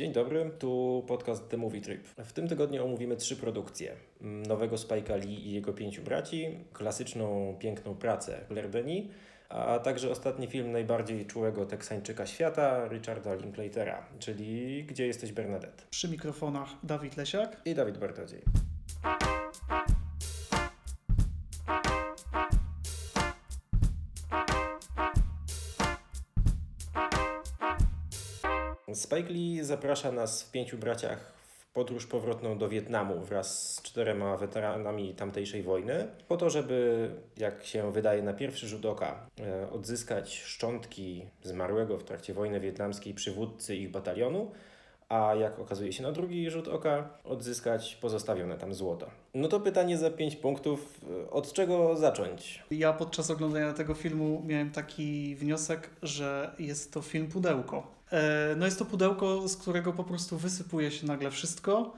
Dzień dobry, tu podcast The Movie Trip. W tym tygodniu omówimy trzy produkcje. Nowego Spike'a Lee i jego pięciu braci, klasyczną, piękną pracę Claire Denis, a także ostatni film najbardziej czułego Teksańczyka świata, Richarda Linklatera, czyli Gdzie jesteś Bernadette? Przy mikrofonach Dawid Lesiak i Dawid Bartodziej. Spike Lee zaprasza nas w pięciu braciach w podróż powrotną do Wietnamu wraz z czterema weteranami tamtejszej wojny, po to, żeby, jak się wydaje na pierwszy rzut oka, e, odzyskać szczątki zmarłego w trakcie wojny wietnamskiej przywódcy ich batalionu, a jak okazuje się na drugi rzut oka, odzyskać pozostawione tam złoto. No to pytanie za 5 punktów. Od czego zacząć? Ja podczas oglądania tego filmu miałem taki wniosek, że jest to film pudełko. E, no jest to pudełko, z którego po prostu wysypuje się nagle wszystko,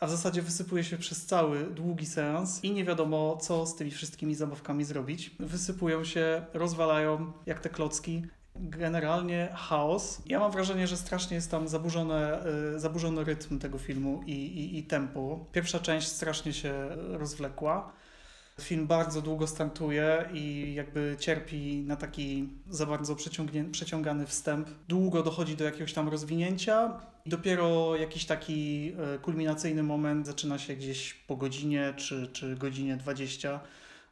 a w zasadzie wysypuje się przez cały długi seans i nie wiadomo, co z tymi wszystkimi zabawkami zrobić. Wysypują się, rozwalają jak te klocki generalnie chaos. Ja mam wrażenie, że strasznie jest tam zaburzone, y, zaburzony rytm tego filmu i, i, i tempo. Pierwsza część strasznie się rozwlekła. Film bardzo długo startuje i jakby cierpi na taki za bardzo przeciągany wstęp. Długo dochodzi do jakiegoś tam rozwinięcia. Dopiero jakiś taki y, kulminacyjny moment zaczyna się gdzieś po godzinie czy, czy godzinie 20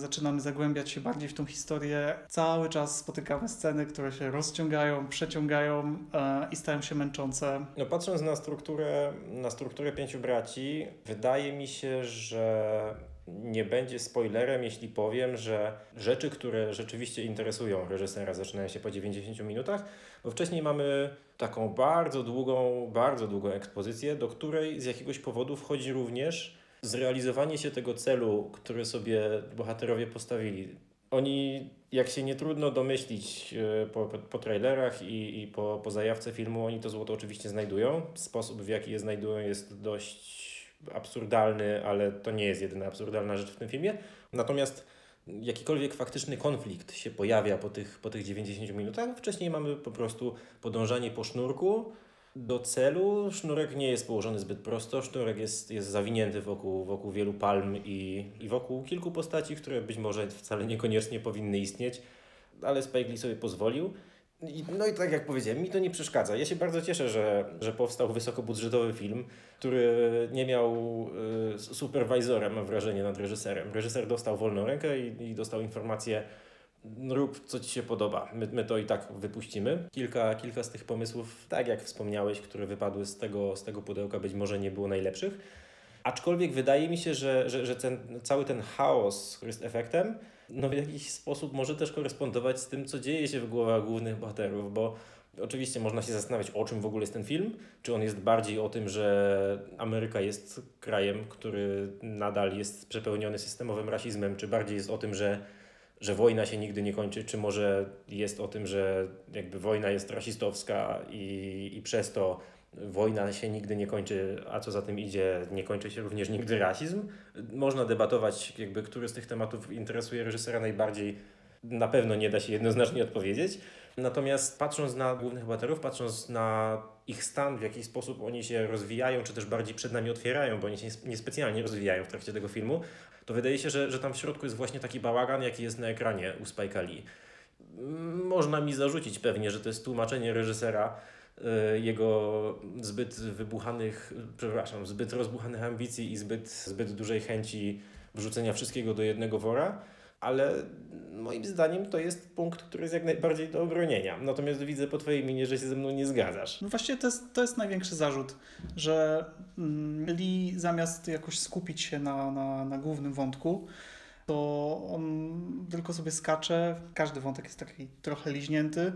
zaczynamy zagłębiać się bardziej w tą historię. Cały czas spotykamy sceny, które się rozciągają, przeciągają e, i stają się męczące. No patrząc na strukturę, na strukturę pięciu braci, wydaje mi się, że nie będzie spoilerem, jeśli powiem, że rzeczy, które rzeczywiście interesują reżysera, zaczynają się po 90 minutach, bo wcześniej mamy taką bardzo długą, bardzo długą ekspozycję, do której z jakiegoś powodu wchodzi również zrealizowanie się tego celu, który sobie bohaterowie postawili. Oni, jak się nie trudno domyślić e, po, po trailerach i, i po, po zajawce filmu, oni to złoto oczywiście znajdują. Sposób, w jaki je znajdują, jest dość absurdalny, ale to nie jest jedyna absurdalna rzecz w tym filmie. Natomiast jakikolwiek faktyczny konflikt się pojawia po tych, po tych 90 minutach, wcześniej mamy po prostu podążanie po sznurku, do celu. Sznurek nie jest położony zbyt prosto, sznurek jest, jest zawinięty wokół, wokół wielu palm i, i wokół kilku postaci, które być może wcale niekoniecznie powinny istnieć, ale Spike Lee sobie pozwolił. No i tak jak powiedziałem, mi to nie przeszkadza. Ja się bardzo cieszę, że, że powstał wysokobudżetowy film, który nie miał y, superwizora, mam wrażenie, nad reżyserem. Reżyser dostał wolną rękę i, i dostał informację, rób co Ci się podoba. My, my to i tak wypuścimy. Kilka, kilka z tych pomysłów, tak jak wspomniałeś, które wypadły z tego, z tego pudełka, być może nie było najlepszych. Aczkolwiek wydaje mi się, że, że, że ten, cały ten chaos, który jest efektem, no w jakiś sposób może też korespondować z tym, co dzieje się w głowach głównych bohaterów, bo oczywiście można się zastanawiać, o czym w ogóle jest ten film. Czy on jest bardziej o tym, że Ameryka jest krajem, który nadal jest przepełniony systemowym rasizmem, czy bardziej jest o tym, że że wojna się nigdy nie kończy, czy może jest o tym, że jakby wojna jest rasistowska i, i przez to wojna się nigdy nie kończy, a co za tym idzie, nie kończy się również nigdy rasizm. Można debatować, jakby, który z tych tematów interesuje reżysera najbardziej. Na pewno nie da się jednoznacznie odpowiedzieć. Natomiast patrząc na głównych bohaterów, patrząc na ich stan, w jaki sposób oni się rozwijają, czy też bardziej przed nami otwierają, bo oni się niespecjalnie rozwijają w trakcie tego filmu, to wydaje się, że, że tam w środku jest właśnie taki bałagan, jaki jest na ekranie u Spike'a Lee. Można mi zarzucić pewnie, że to jest tłumaczenie reżysera jego zbyt wybuchanych, przepraszam, zbyt rozbuchanych ambicji i zbyt, zbyt dużej chęci wrzucenia wszystkiego do jednego wora, ale moim zdaniem to jest punkt, który jest jak najbardziej do obronienia. Natomiast widzę po Twojej minie, że się ze mną nie zgadzasz. No właśnie to jest, to jest największy zarzut, że mm, Lee zamiast jakoś skupić się na, na, na głównym wątku, to on tylko sobie skacze. Każdy wątek jest taki trochę liźnięty.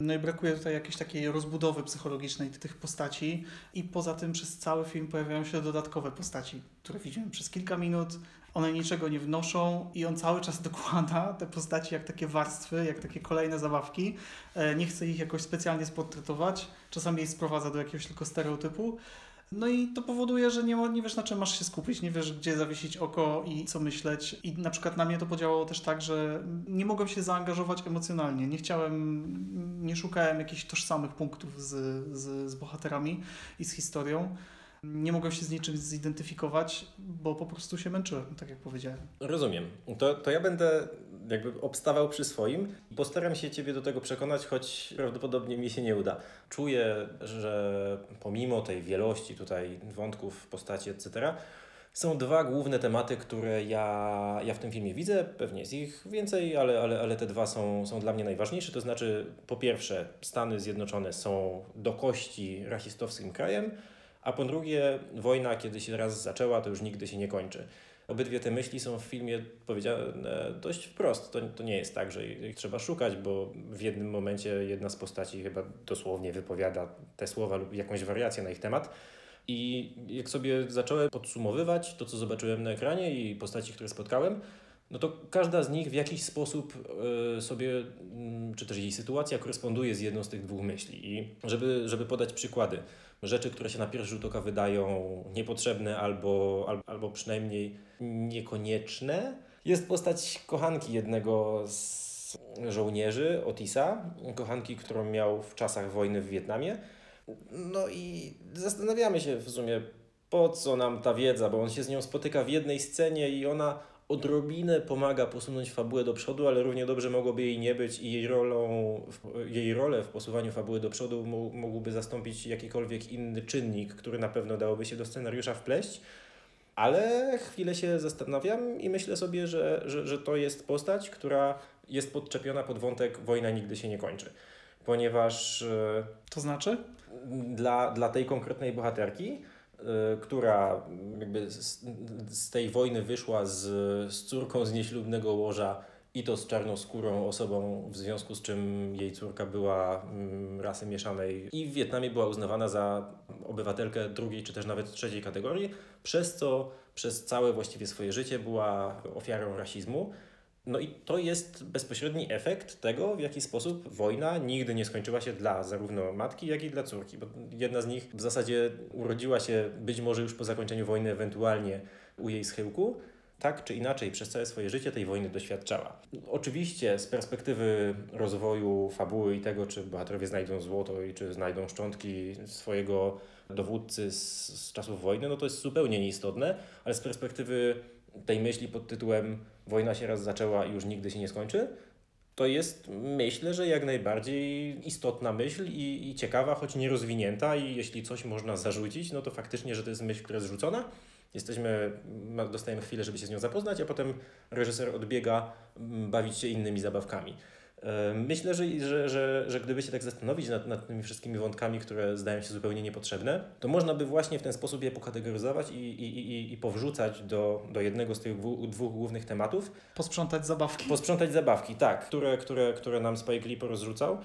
No i brakuje tutaj jakiejś takiej rozbudowy psychologicznej tych postaci. I poza tym przez cały film pojawiają się dodatkowe postaci, które widzimy przez kilka minut, one niczego nie wnoszą i on cały czas dokłada te postaci jak takie warstwy, jak takie kolejne zabawki. E, nie chce ich jakoś specjalnie sportretować, czasami je sprowadza do jakiegoś tylko stereotypu. No i to powoduje, że nie, nie wiesz na czym masz się skupić, nie wiesz gdzie zawiesić oko i co myśleć. I na przykład na mnie to podziałało też tak, że nie mogłem się zaangażować emocjonalnie. Nie chciałem, nie szukałem jakichś tożsamych punktów z, z, z bohaterami i z historią. Nie mogłem się z niczym zidentyfikować, bo po prostu się męczyłem, tak jak powiedziałem. Rozumiem. To, to ja będę jakby obstawał przy swoim. Postaram się Ciebie do tego przekonać, choć prawdopodobnie mi się nie uda. Czuję, że pomimo tej wielości tutaj wątków, postaci, etc., są dwa główne tematy, które ja, ja w tym filmie widzę. Pewnie jest ich więcej, ale, ale, ale te dwa są, są dla mnie najważniejsze. To znaczy, po pierwsze, Stany Zjednoczone są do kości rasistowskim krajem, a po drugie, wojna, kiedy się raz zaczęła, to już nigdy się nie kończy. Obydwie te myśli są w filmie powiedziane dość wprost. To, to nie jest tak, że ich trzeba szukać, bo w jednym momencie jedna z postaci chyba dosłownie wypowiada te słowa lub jakąś wariację na ich temat. I jak sobie zacząłem podsumowywać to, co zobaczyłem na ekranie i postaci, które spotkałem, no to każda z nich w jakiś sposób y, sobie, y, czy też jej sytuacja koresponduje z jedną z tych dwóch myśli. I żeby, żeby podać przykłady, rzeczy, które się na pierwszy rzut oka wydają niepotrzebne albo, albo, przynajmniej niekonieczne, jest postać kochanki jednego z żołnierzy, Otisa, kochanki, którą miał w czasach wojny w Wietnamie. No i zastanawiamy się w sumie, po co nam ta wiedza, bo on się z nią spotyka w jednej scenie i ona odrobinę pomaga posunąć fabułę do przodu, ale równie dobrze mogłoby jej nie być i jej, rolą, jej rolę w posuwaniu fabuły do przodu mógłby zastąpić jakikolwiek inny czynnik, który na pewno dałoby się do scenariusza wpleść. Ale chwilę się zastanawiam i myślę sobie, że, że, że to jest postać, która jest podczepiona pod wątek wojna nigdy się nie kończy. Ponieważ. E, to znaczy? Dla, dla tej konkretnej bohaterki która jakby z, z, tej wojny wyszła z, z córką z nieślubnego łoża i to z czarnoskórą osobą, w związku z czym jej córka była mm, rasy mieszanej i w Wietnamie była uznawana za obywatelkę drugiej czy też nawet trzeciej kategorii, przez co przez całe właściwie swoje życie była ofiarą rasizmu. No i to jest bezpośredni efekt tego, w jaki sposób wojna nigdy nie skończyła się dla zarówno matki, jak i dla córki, bo jedna z nich w zasadzie urodziła się być może już po zakończeniu wojny, ewentualnie u jej schyłku, tak czy inaczej przez całe swoje życie tej wojny doświadczała. Oczywiście z perspektywy rozwoju fabuły i tego, czy bohaterowie znajdą złoto i czy znajdą szczątki swojego dowódcy z, z czasów wojny, no to jest zupełnie nieistotne, ale z perspektywy tej myśli pod tytułem Wojna się raz zaczęła i już nigdy się nie skończy, to jest myślę, że jak najbardziej istotna myśl i, i ciekawa, choć nierozwinięta i jeśli coś można zarzucić, no to faktycznie, że to jest myśl, która jest rzucona. Jesteśmy, dostajemy chwilę, żeby się z nią zapoznać, a potem reżyser odbiega bawić się innymi zabawkami. Myślę, że, że, że, że gdyby się tak zastanowić nad, nad tymi wszystkimi wątkami, które zdają się zupełnie niepotrzebne, to można by właśnie w ten sposób je pokategoryzować i, i, i, i powrzucać do, do jednego z tych dwóch, głównych tematów. Posprzątać zabawki. Posprzątać zabawki, tak, które, które, które nam Spike Lee porozrzucał.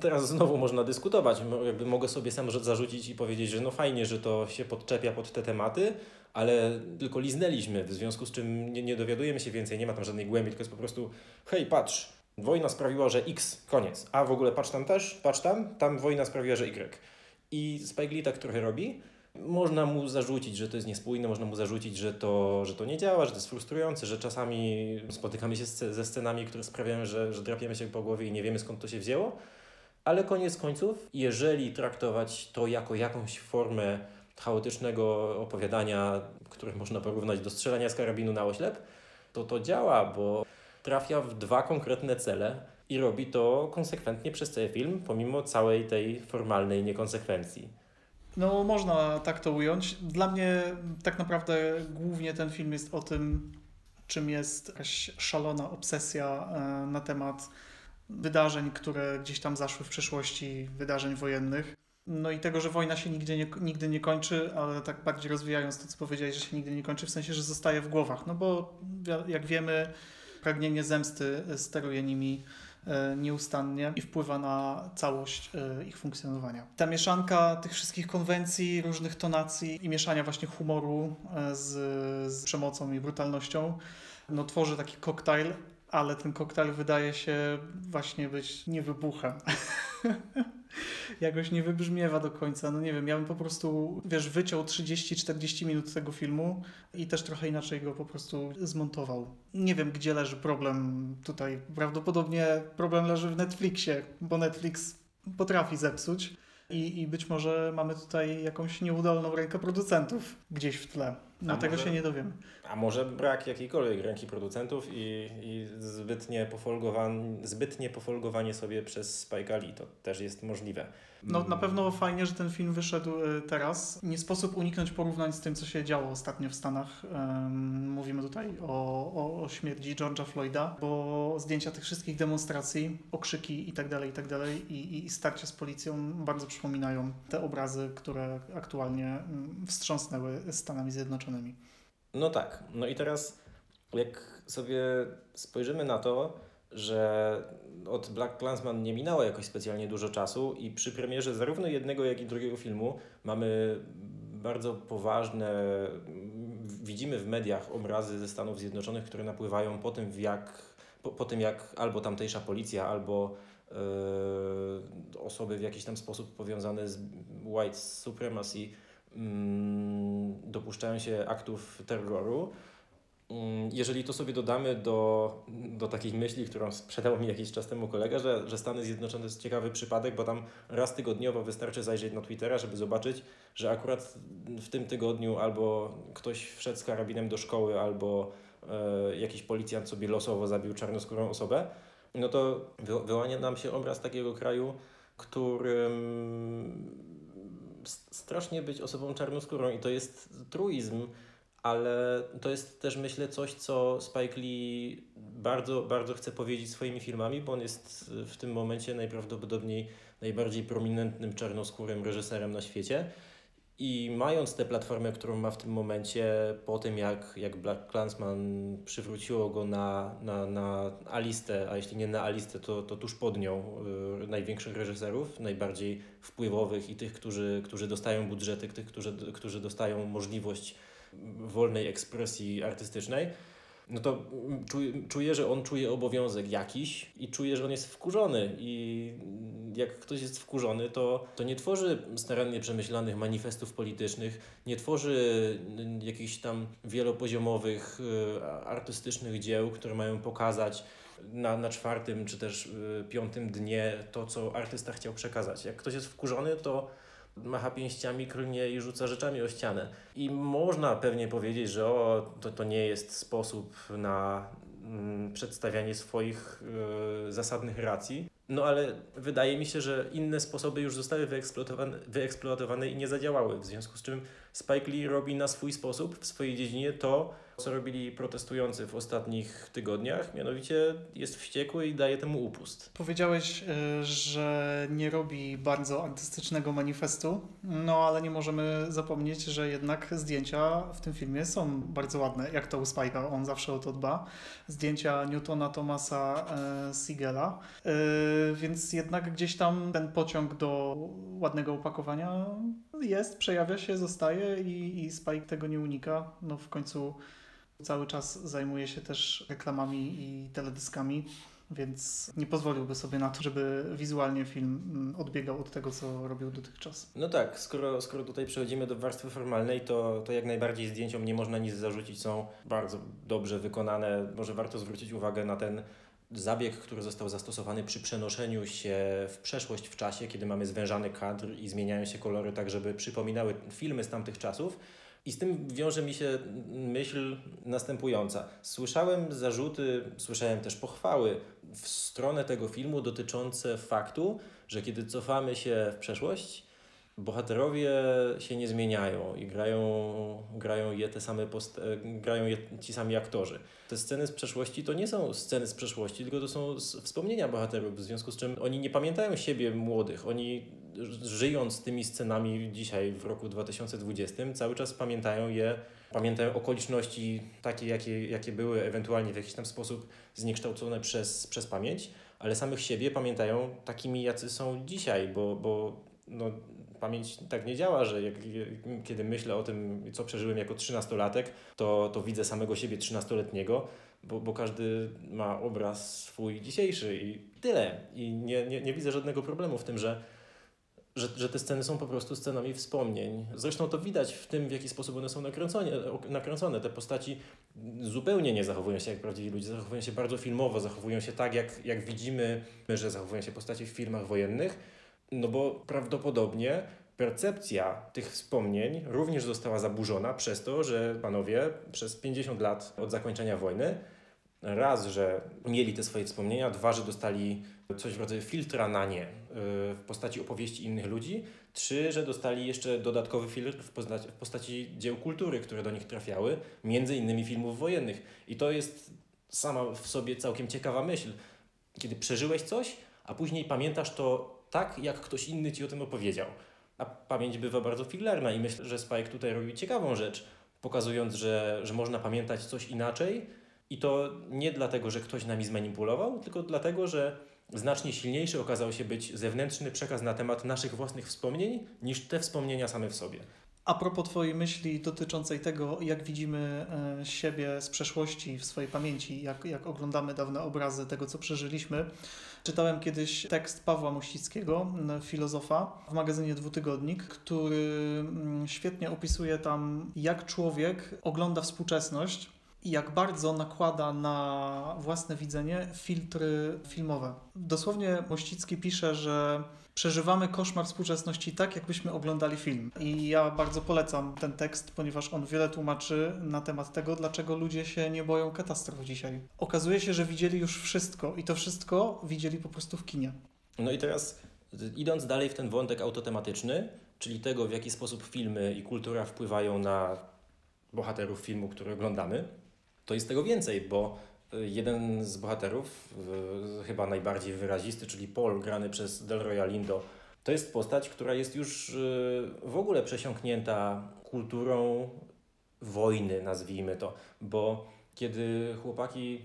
Teraz znowu można dyskutować. Jakby mogę sobie sam zarzucić i powiedzieć, że no fajnie, że to się podczepia pod te tematy, ale tylko liznęliśmy, w związku z czym nie, nie dowiadujemy się więcej, nie ma tam żadnej głębi, tylko jest po prostu hej, patrz, Wojna sprawiła, że X, koniec. A w ogóle patrz tam też, patrz tam, tam wojna sprawiła, że Y. I Spike Lee tak trochę robi. Można mu zarzucić, że to jest niespójne, można mu zarzucić, że to, że to nie działa, że to jest frustrujące, że czasami spotykamy się ze scenami, które sprawiają, że, że drapiemy się po głowie i nie wiemy skąd to się wzięło. Ale koniec końców, jeżeli traktować to jako jakąś formę chaotycznego opowiadania, które można porównać do strzelania z karabinu na oślep, to to działa, bo trafia w dwa konkretne cele i robi to konsekwentnie przez cały film, pomimo całej tej formalnej niekonsekwencji. No, można tak to ująć. Dla mnie tak naprawdę głównie ten film jest o tym, czym jest jakaś szalona obsesja e, na temat wydarzeń, które gdzieś tam zaszły w przeszłości, wydarzeń wojennych. No i tego, że wojna się nigdy nie, nigdy nie kończy, ale tak bardziej rozwijając to, co powiedziałeś, że się nigdy nie kończy, w sensie, że zostaje w głowach. No bo jak wiemy, pragnienie zemsty steruje nimi e, nieustannie i wpływa na całość e, ich funkcjonowania. Ta mieszanka tych wszystkich konwencji, różnych tonacji i mieszania właśnie humoru e, z, z przemocą i brutalnością no, tworzy taki koktajl, ale ten koktajl wydaje się właśnie być niewybuchem. Jakoś nie wybrzmiewa do końca. No nie wiem, ja bym po prostu, wiesz, wyciął 30-40 minut tego filmu i też trochę inaczej go po prostu zmontował. Nie wiem, gdzie leży problem tutaj. Prawdopodobnie problem leży w Netflixie, bo Netflix potrafi zepsuć. I, I być może mamy tutaj jakąś nieudolną rękę producentów gdzieś w tle. No tego może- się nie dowiem. A może brak jakiejkolwiek ręki producentów i, i zbytnie, pofolgowan, zbytnie pofolgowanie sobie przez Spike Lee. To też jest możliwe. No na pewno fajnie, że ten film wyszedł y, teraz. Nie sposób uniknąć porównań z tym, co się działo ostatnio w Stanach. Mówimy tutaj o, o, o śmierci George'a Floyda, bo zdjęcia tych wszystkich demonstracji, okrzyki i tak dalej, i tak i, i starcia z policją bardzo przypominają te obrazy, które aktualnie mm, wstrząsnęły Stanami Zjednoczonymi. No tak. No i teraz, jak sobie spojrzymy na to, że od Black Klansman nie minęło jakoś specjalnie dużo czasu i przy premierze zarówno jednego, jak i drugiego filmu mamy bardzo poważne, widzimy w mediach obrazy ze Stanów Zjednoczonych, które napływają po tym, jak, po, po tym jak albo tamtejsza policja, albo e, osoby w jakiś tam sposób powiązane z white supremacy dopuszczają się aktów terroru. Mm, Jeżeli to sobie dodamy do, do takiej myśli, którą sprzedał mi jakiś czas temu kolega, że, że Stany Zjednoczone to jest ciekawy przypadek, bo tam raz tygodniowo wystarczy zajrzeć na Twittera, żeby zobaczyć, że akurat w tym tygodniu albo ktoś wszedł z karabinem do szkoły, albo e, jakiś policjant sobie losowo zabił czarnoskórą osobę, no to wy, wyłania nam się obraz takiego kraju, którym strasznie być osobą czarnoskórą i to jest truizm, ale to jest też myślę coś, co Spike Lee bardzo, bardzo chce powiedzieć swoimi filmami, bo on jest w tym momencie najprawdopodobniej najbardziej prominentnym czarnoskórym reżyserem na świecie. I mając tę platformę, którą ma w tym momencie, po tym jak, jak Black Klansman przywróciło go na, na, na A-listę, a jeśli nie na A-listę, to, to tuż pod nią y, największych reżyserów, najbardziej wpływowych i tych, którzy, którzy dostają budżety, tych, którzy, którzy dostają możliwość wolnej ekspresji artystycznej, no to mm, czuję, że on czuje obowiązek jakiś i czuję, że on jest wkurzony. I jak ktoś jest wkurzony, to, to nie tworzy starannie przemyślanych manifestów politycznych, nie tworzy jakichś tam wielopoziomowych, y, artystycznych dzieł, które mają pokazać na, na czwartym czy też y, piątym dnie to, co artysta chciał przekazać. Jak ktoś jest wkurzony, to macha pięściami, klnie i rzuca rzeczami o ścianę. I można pewnie powiedzieć, że o, to, to nie jest sposób na mm, przedstawianie swoich y, zasadnych racji. No ale wydaje mi się, że inne sposoby już zostały wyeksploatowane, wyeksploatowane i nie zadziałały. W związku z czym Spike Lee robi na swój sposób w swojej dziedzinie to, co robili protestujący w ostatnich tygodniach, mianowicie jest wściekły i daje temu upust. Powiedziałeś, y, że nie robi bardzo artystycznego manifestu, no ale nie możemy zapomnieć, że jednak zdjęcia w tym filmie są bardzo ładne, jak to u Spike'a, on zawsze o to dba. Zdjęcia Newtona Thomasa e, Sigela, Y, więc jednak gdzieś tam ten pociąg do ładnego opakowania jest, przejawia się, zostaje i, i Spike tego nie unika. No w końcu cały czas zajmuje się też reklamami i teledyskami. Więc nie pozwoliłby sobie na to, żeby wizualnie film mm, odbiegał od tego, co robił dotychczas. No tak, skoro, skoro tutaj przechodzimy do warstwy formalnej, to, to jak najbardziej zdjęciom nie można nic zarzucić, są bardzo dobrze wykonane. Może warto zwrócić uwagę na ten zabieg, który został zastosowany przy przenoszeniu się w przeszłość w czasie, kiedy mamy zwężany kadr i zmieniają się kolory tak, żeby przypominały filmy z tamtych czasów. I z tym wiąże mi się myśl następująca. Słyszałem zarzuty, słyszałem też pochwały w stronę tego filmu dotyczące faktu, że kiedy cofamy się w przeszłość, bohaterowie się nie zmieniają i grają, grają je te same post- e, grają je ci sami aktorzy. Te sceny z przeszłości to nie są sceny z przeszłości, tylko to są wspomnienia bohaterów, w związku z czym oni nie pamiętają siebie młodych, oni żyjąc tymi scenami dzisiaj w roku 2020 cały czas pamiętają je, pamiętają okoliczności takie, jakie, jakie były, ewentualnie w jakiś tam sposób zniekształcone przez, przez pamięć, ale samych siebie pamiętają takimi, jacy są dzisiaj, bo, bo no, pamięć tak nie działa, że jak, kiedy myślę o tym, co przeżyłem jako trzynastolatek, to, to widzę samego siebie trzynastoletniego, bo, bo każdy ma obraz swój dzisiejszy i tyle. I nie, nie, nie widzę żadnego problemu w tym, że że, że te sceny są po prostu scenami wspomnień. Zresztą to widać w tym, w jaki sposób one są nakręcone. nakręcone. Te postaci zupełnie nie zachowują się jak prawdziwi ludzie, zachowują się bardzo filmowo, zachowują się tak, jak, jak widzimy, że zachowują się postaci w filmach wojennych, no bo prawdopodobnie percepcja tych wspomnień również została zaburzona przez to, że panowie przez 50 lat od zakończenia wojny raz, że mieli te swoje wspomnienia, dwa, że dostali coś w rodzaju filtra na nie y, w postaci opowieści innych ludzi, trzy, że dostali jeszcze dodatkowy filtr w postaci, w postaci dzieł kultury, które do nich trafiały, między innymi filmów wojennych. I to jest sama w sobie całkiem ciekawa myśl. Kiedy przeżyłeś coś, a później pamiętasz to tak, jak ktoś inny ci o tym opowiedział. A pamięć bywa bardzo filarna i myślę, że Spike tutaj robi ciekawą rzecz, pokazując, że, że można pamiętać coś inaczej, i to nie dlatego, że ktoś nami zmanipulował, tylko dlatego, że znacznie silniejszy okazał się być zewnętrzny przekaz na temat naszych własnych wspomnień niż te wspomnienia same w sobie. A propos Twojej myśli dotyczącej tego, jak widzimy e, siebie z przeszłości w swojej pamięci, jak, jak oglądamy dawne obrazy tego, co przeżyliśmy, czytałem kiedyś tekst Pawła Muścickiego, filozofa, w magazynie Dwutygodnik, który świetnie opisuje tam, jak człowiek ogląda współczesność i jak bardzo nakłada na własne widzenie filtry filmowe. Dosłownie Mościcki pisze, że przeżywamy koszmar współczesności tak, jakbyśmy oglądali film. I ja bardzo polecam ten tekst, ponieważ on wiele tłumaczy na temat tego, dlaczego ludzie się nie boją katastrof dzisiaj. Okazuje się, że widzieli już wszystko i to wszystko widzieli po prostu w kinie. No i teraz idąc dalej w ten wątek autotematyczny, czyli tego, w jaki sposób filmy i kultura wpływają na bohaterów filmu, który oglądamy, to jest tego więcej, bo jeden z bohaterów, chyba najbardziej wyrazisty, czyli Paul, grany przez Delroya Lindo, to jest postać, która jest już y, w ogóle przesiąknięta kulturą wojny, nazwijmy to, bo kiedy chłopaki,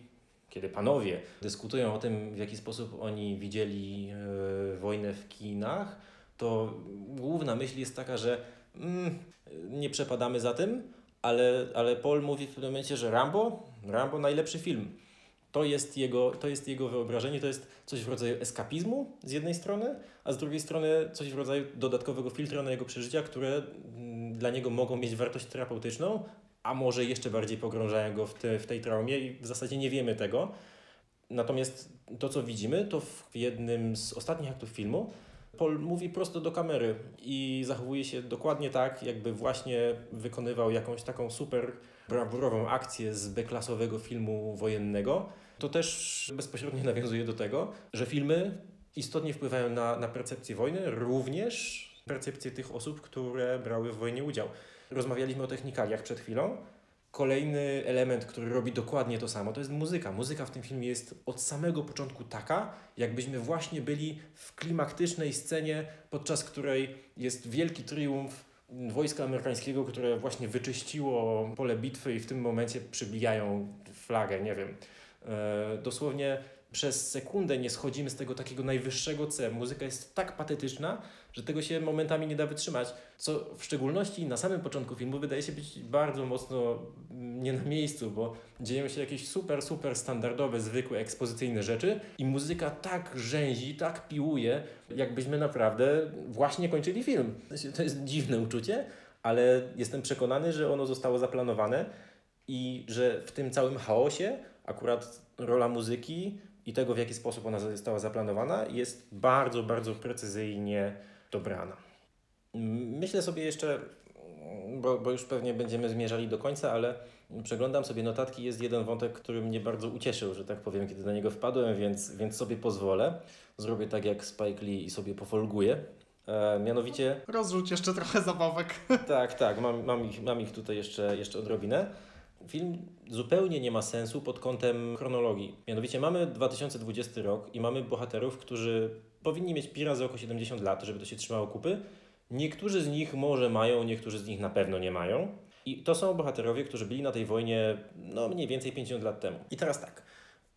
kiedy panowie dyskutują o tym, w jaki sposób oni widzieli y, wojnę w kinach, to główna myśl jest taka, że mm, nie przepadamy za tym, ale, ale Paul mówi w pewnym momencie, że Rambo, Rambo najlepszy film. To jest, jego, to jest jego wyobrażenie, to jest coś w rodzaju eskapizmu z jednej strony, a z drugiej strony coś w rodzaju dodatkowego filtra na jego przeżycia, które mm, dla niego mogą mieć wartość terapeutyczną, a może jeszcze bardziej pogrążają go w, te, w tej traumie i w zasadzie nie wiemy tego. Natomiast to, co widzimy, to w jednym z ostatnich aktów filmu Paul mówi prosto do kamery i zachowuje się dokładnie tak, jakby właśnie wykonywał jakąś taką super brawurową akcję z B-klasowego filmu wojennego. To też bezpośrednio nawiązuje do tego, że filmy istotnie wpływają na, na percepcję wojny, również percepcję tych osób, które brały w wojnie udział. Rozmawialiśmy o technikaliach przed chwilą. Kolejny element, który robi dokładnie to samo, to jest muzyka. Muzyka w tym filmie jest od samego początku taka, jakbyśmy właśnie byli w klimaktycznej scenie, podczas której jest wielki triumf wojska amerykańskiego, które właśnie wyczyściło pole bitwy i w tym momencie przybijają flagę, nie wiem. E, dosłownie przez sekundę nie schodzimy z tego takiego najwyższego C. Muzyka jest tak patetyczna, że tego się momentami nie da wytrzymać, co w szczególności na samym początku filmu wydaje się być bardzo mocno nie na miejscu, bo dzieją się jakieś super, super standardowe, zwykłe, ekspozycyjne rzeczy i muzyka tak rzęzi, tak piłuje, jakbyśmy naprawdę właśnie kończyli film. To jest dziwne uczucie, ale jestem przekonany, że ono zostało zaplanowane i że w tym całym chaosie akurat rola muzyki i tego, w jaki sposób ona została zaplanowana, jest bardzo, bardzo precyzyjnie dobrana. Myślę sobie jeszcze, bo, bo już pewnie będziemy zmierzali do końca, ale przeglądam sobie notatki. Jest jeden wątek, który mnie bardzo ucieszył, że tak powiem, kiedy na niego wpadłem, więc, więc sobie pozwolę. Zrobię tak jak Spike Lee i sobie pofolguję. E, mianowicie. Rozrzuć jeszcze trochę zabawek. Tak, tak, mam, mam, ich, mam ich tutaj jeszcze, jeszcze odrobinę. Film zupełnie nie ma sensu pod kątem chronologii. Mianowicie mamy 2020 rok i mamy bohaterów, którzy powinni mieć pi razy około 70 lat, żeby to się trzymało kupy. Niektórzy z nich może mają, niektórzy z nich na pewno nie mają. I to są bohaterowie, którzy byli na tej wojnie no mniej więcej 50 lat temu. I teraz tak.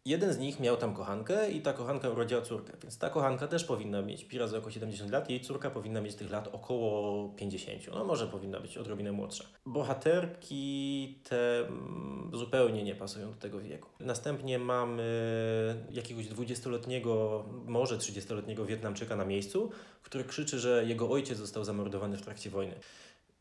Jeden z nich miał tam kochankę i ta kochanka urodziła córkę, więc ta kochanka też powinna mieć pi razy około 70 lat, jej córka powinna mieć tych lat około 50, no może powinna być odrobinę młodsza. Bohaterki te mm, zupełnie nie pasują do tego wieku. Następnie mamy jakiegoś 20-letniego, może 30-letniego Wietnamczyka na miejscu, który krzyczy, że jego ojciec został zamordowany w trakcie wojny.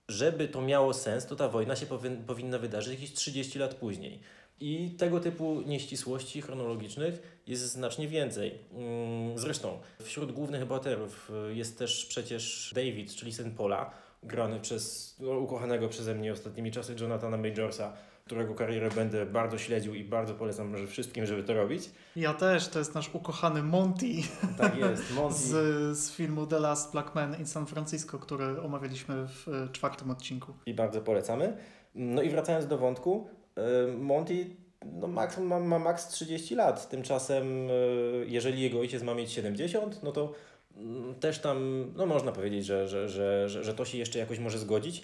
Żeby to miało sens, to ta wojna się powin powinna wydarzyć jakieś 30 lat później. I tego typu nieścisłości chronologicznych jest znacznie więcej. Mm, zresztą wśród głównych bohaterów y, jest też przecież David, czyli syn Paula, grany przez no, ukochanego przeze mnie ostatnimi czasy Jonathana Majorsa, którego karierę będę bardzo śledził i bardzo polecam wszystkim, żeby to robić. Ja też, to jest nasz ukochany Monty. Tak jest, Monty. Z, z filmu The Last Black Man in San Francisco, który omawialiśmy w e, czwartym odcinku. I bardzo polecamy. No i wracając do wątku, y, Monty no max, ma, ma max 30 lat. Tymczasem, y, jeżeli jego ojciec ma mieć 70, no to mm, też tam, no można powiedzieć, że, że, że, że, że to się jeszcze jakoś może zgodzić.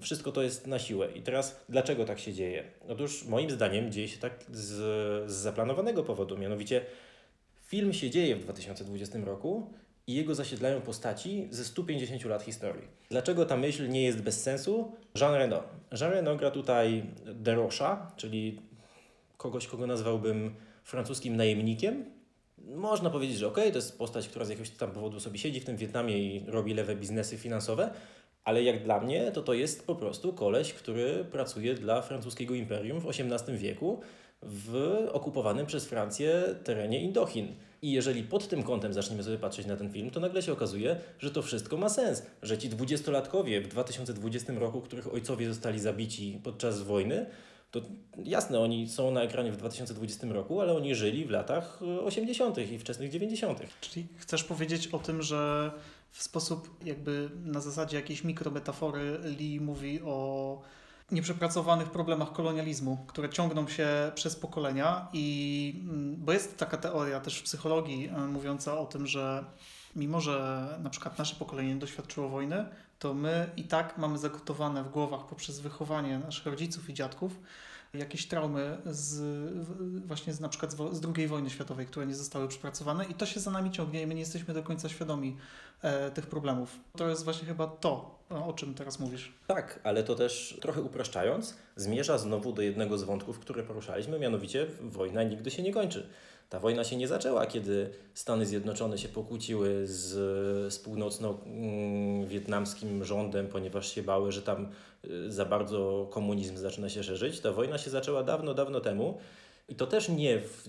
Wszystko to jest na siłę. I teraz dlaczego tak się dzieje? Otóż moim zdaniem dzieje się tak z, z zaplanowanego powodu. Mianowicie film się dzieje w 2020 roku i jego zasiedlają postaci ze 150 lat historii. Dlaczego ta myśl nie jest bez sensu? Jean Reno. Jean Reno gra tutaj Derosha, czyli kogoś, kogo nazwałbym francuskim najemnikiem. Można powiedzieć, że okay, to jest postać, która z jakiegoś tam powodu sobie siedzi w tym Wietnamie i robi lewe biznesy finansowe, ale jak dla mnie, to to jest po prostu koleś, który pracuje dla francuskiego imperium w XVIII wieku w okupowanym przez Francję terenie Indochin. I jeżeli pod tym kątem zaczniemy sobie patrzeć na ten film, to nagle się okazuje, że to wszystko ma sens. Że ci dwudziestolatkowie w 2020 roku, których ojcowie zostali zabici podczas wojny, to jasne, oni są na ekranie w 2020 roku, ale oni żyli w latach 80. i wczesnych 90. Czyli chcesz powiedzieć o tym, że w sposób jakby na zasadzie jakiejś mikrometafory Lee mówi o nieprzepracowanych problemach kolonializmu, które ciągną się przez pokolenia i mm, bo jest taka teoria też w psychologii e, mówiąca o tym, że mimo, że na przykład nasze pokolenie nie doświadczyło wojny, to my i tak mamy zagotowane w głowach poprzez wychowanie naszych rodziców i dziadków jakieś traumy z, właśnie z, na przykład z II wojny światowej, które nie zostały przepracowane i to się za nami ciągnie i my nie jesteśmy do końca świadomi e, tych problemów. To jest właśnie chyba to, o czym teraz mówisz. Tak, ale to też trochę upraszczając, zmierza znowu do jednego z wątków, które poruszaliśmy, mianowicie wojna nigdy się nie kończy. Ta wojna się nie zaczęła, kiedy Stany Zjednoczone się pokłóciły z, z północno-wietnamskim rządem, ponieważ się bały, że tam y, za bardzo komunizm zaczyna się szerzyć. Ta wojna się zaczęła dawno, dawno temu. I to też nie w,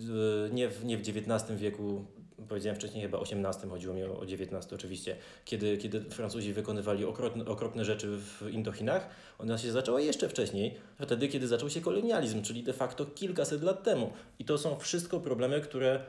nie w, nie w XIX wieku powiedziałem wcześniej chyba 18, chodziło mi o 19 oczywiście, kiedy, kiedy Francuzi wykonywali okropne, okropne rzeczy w Indochinach, ona się zaczęła jeszcze wcześniej, wtedy kiedy zaczął się kolonializm, czyli de facto kilkaset lat temu. I to są wszystko problemy, które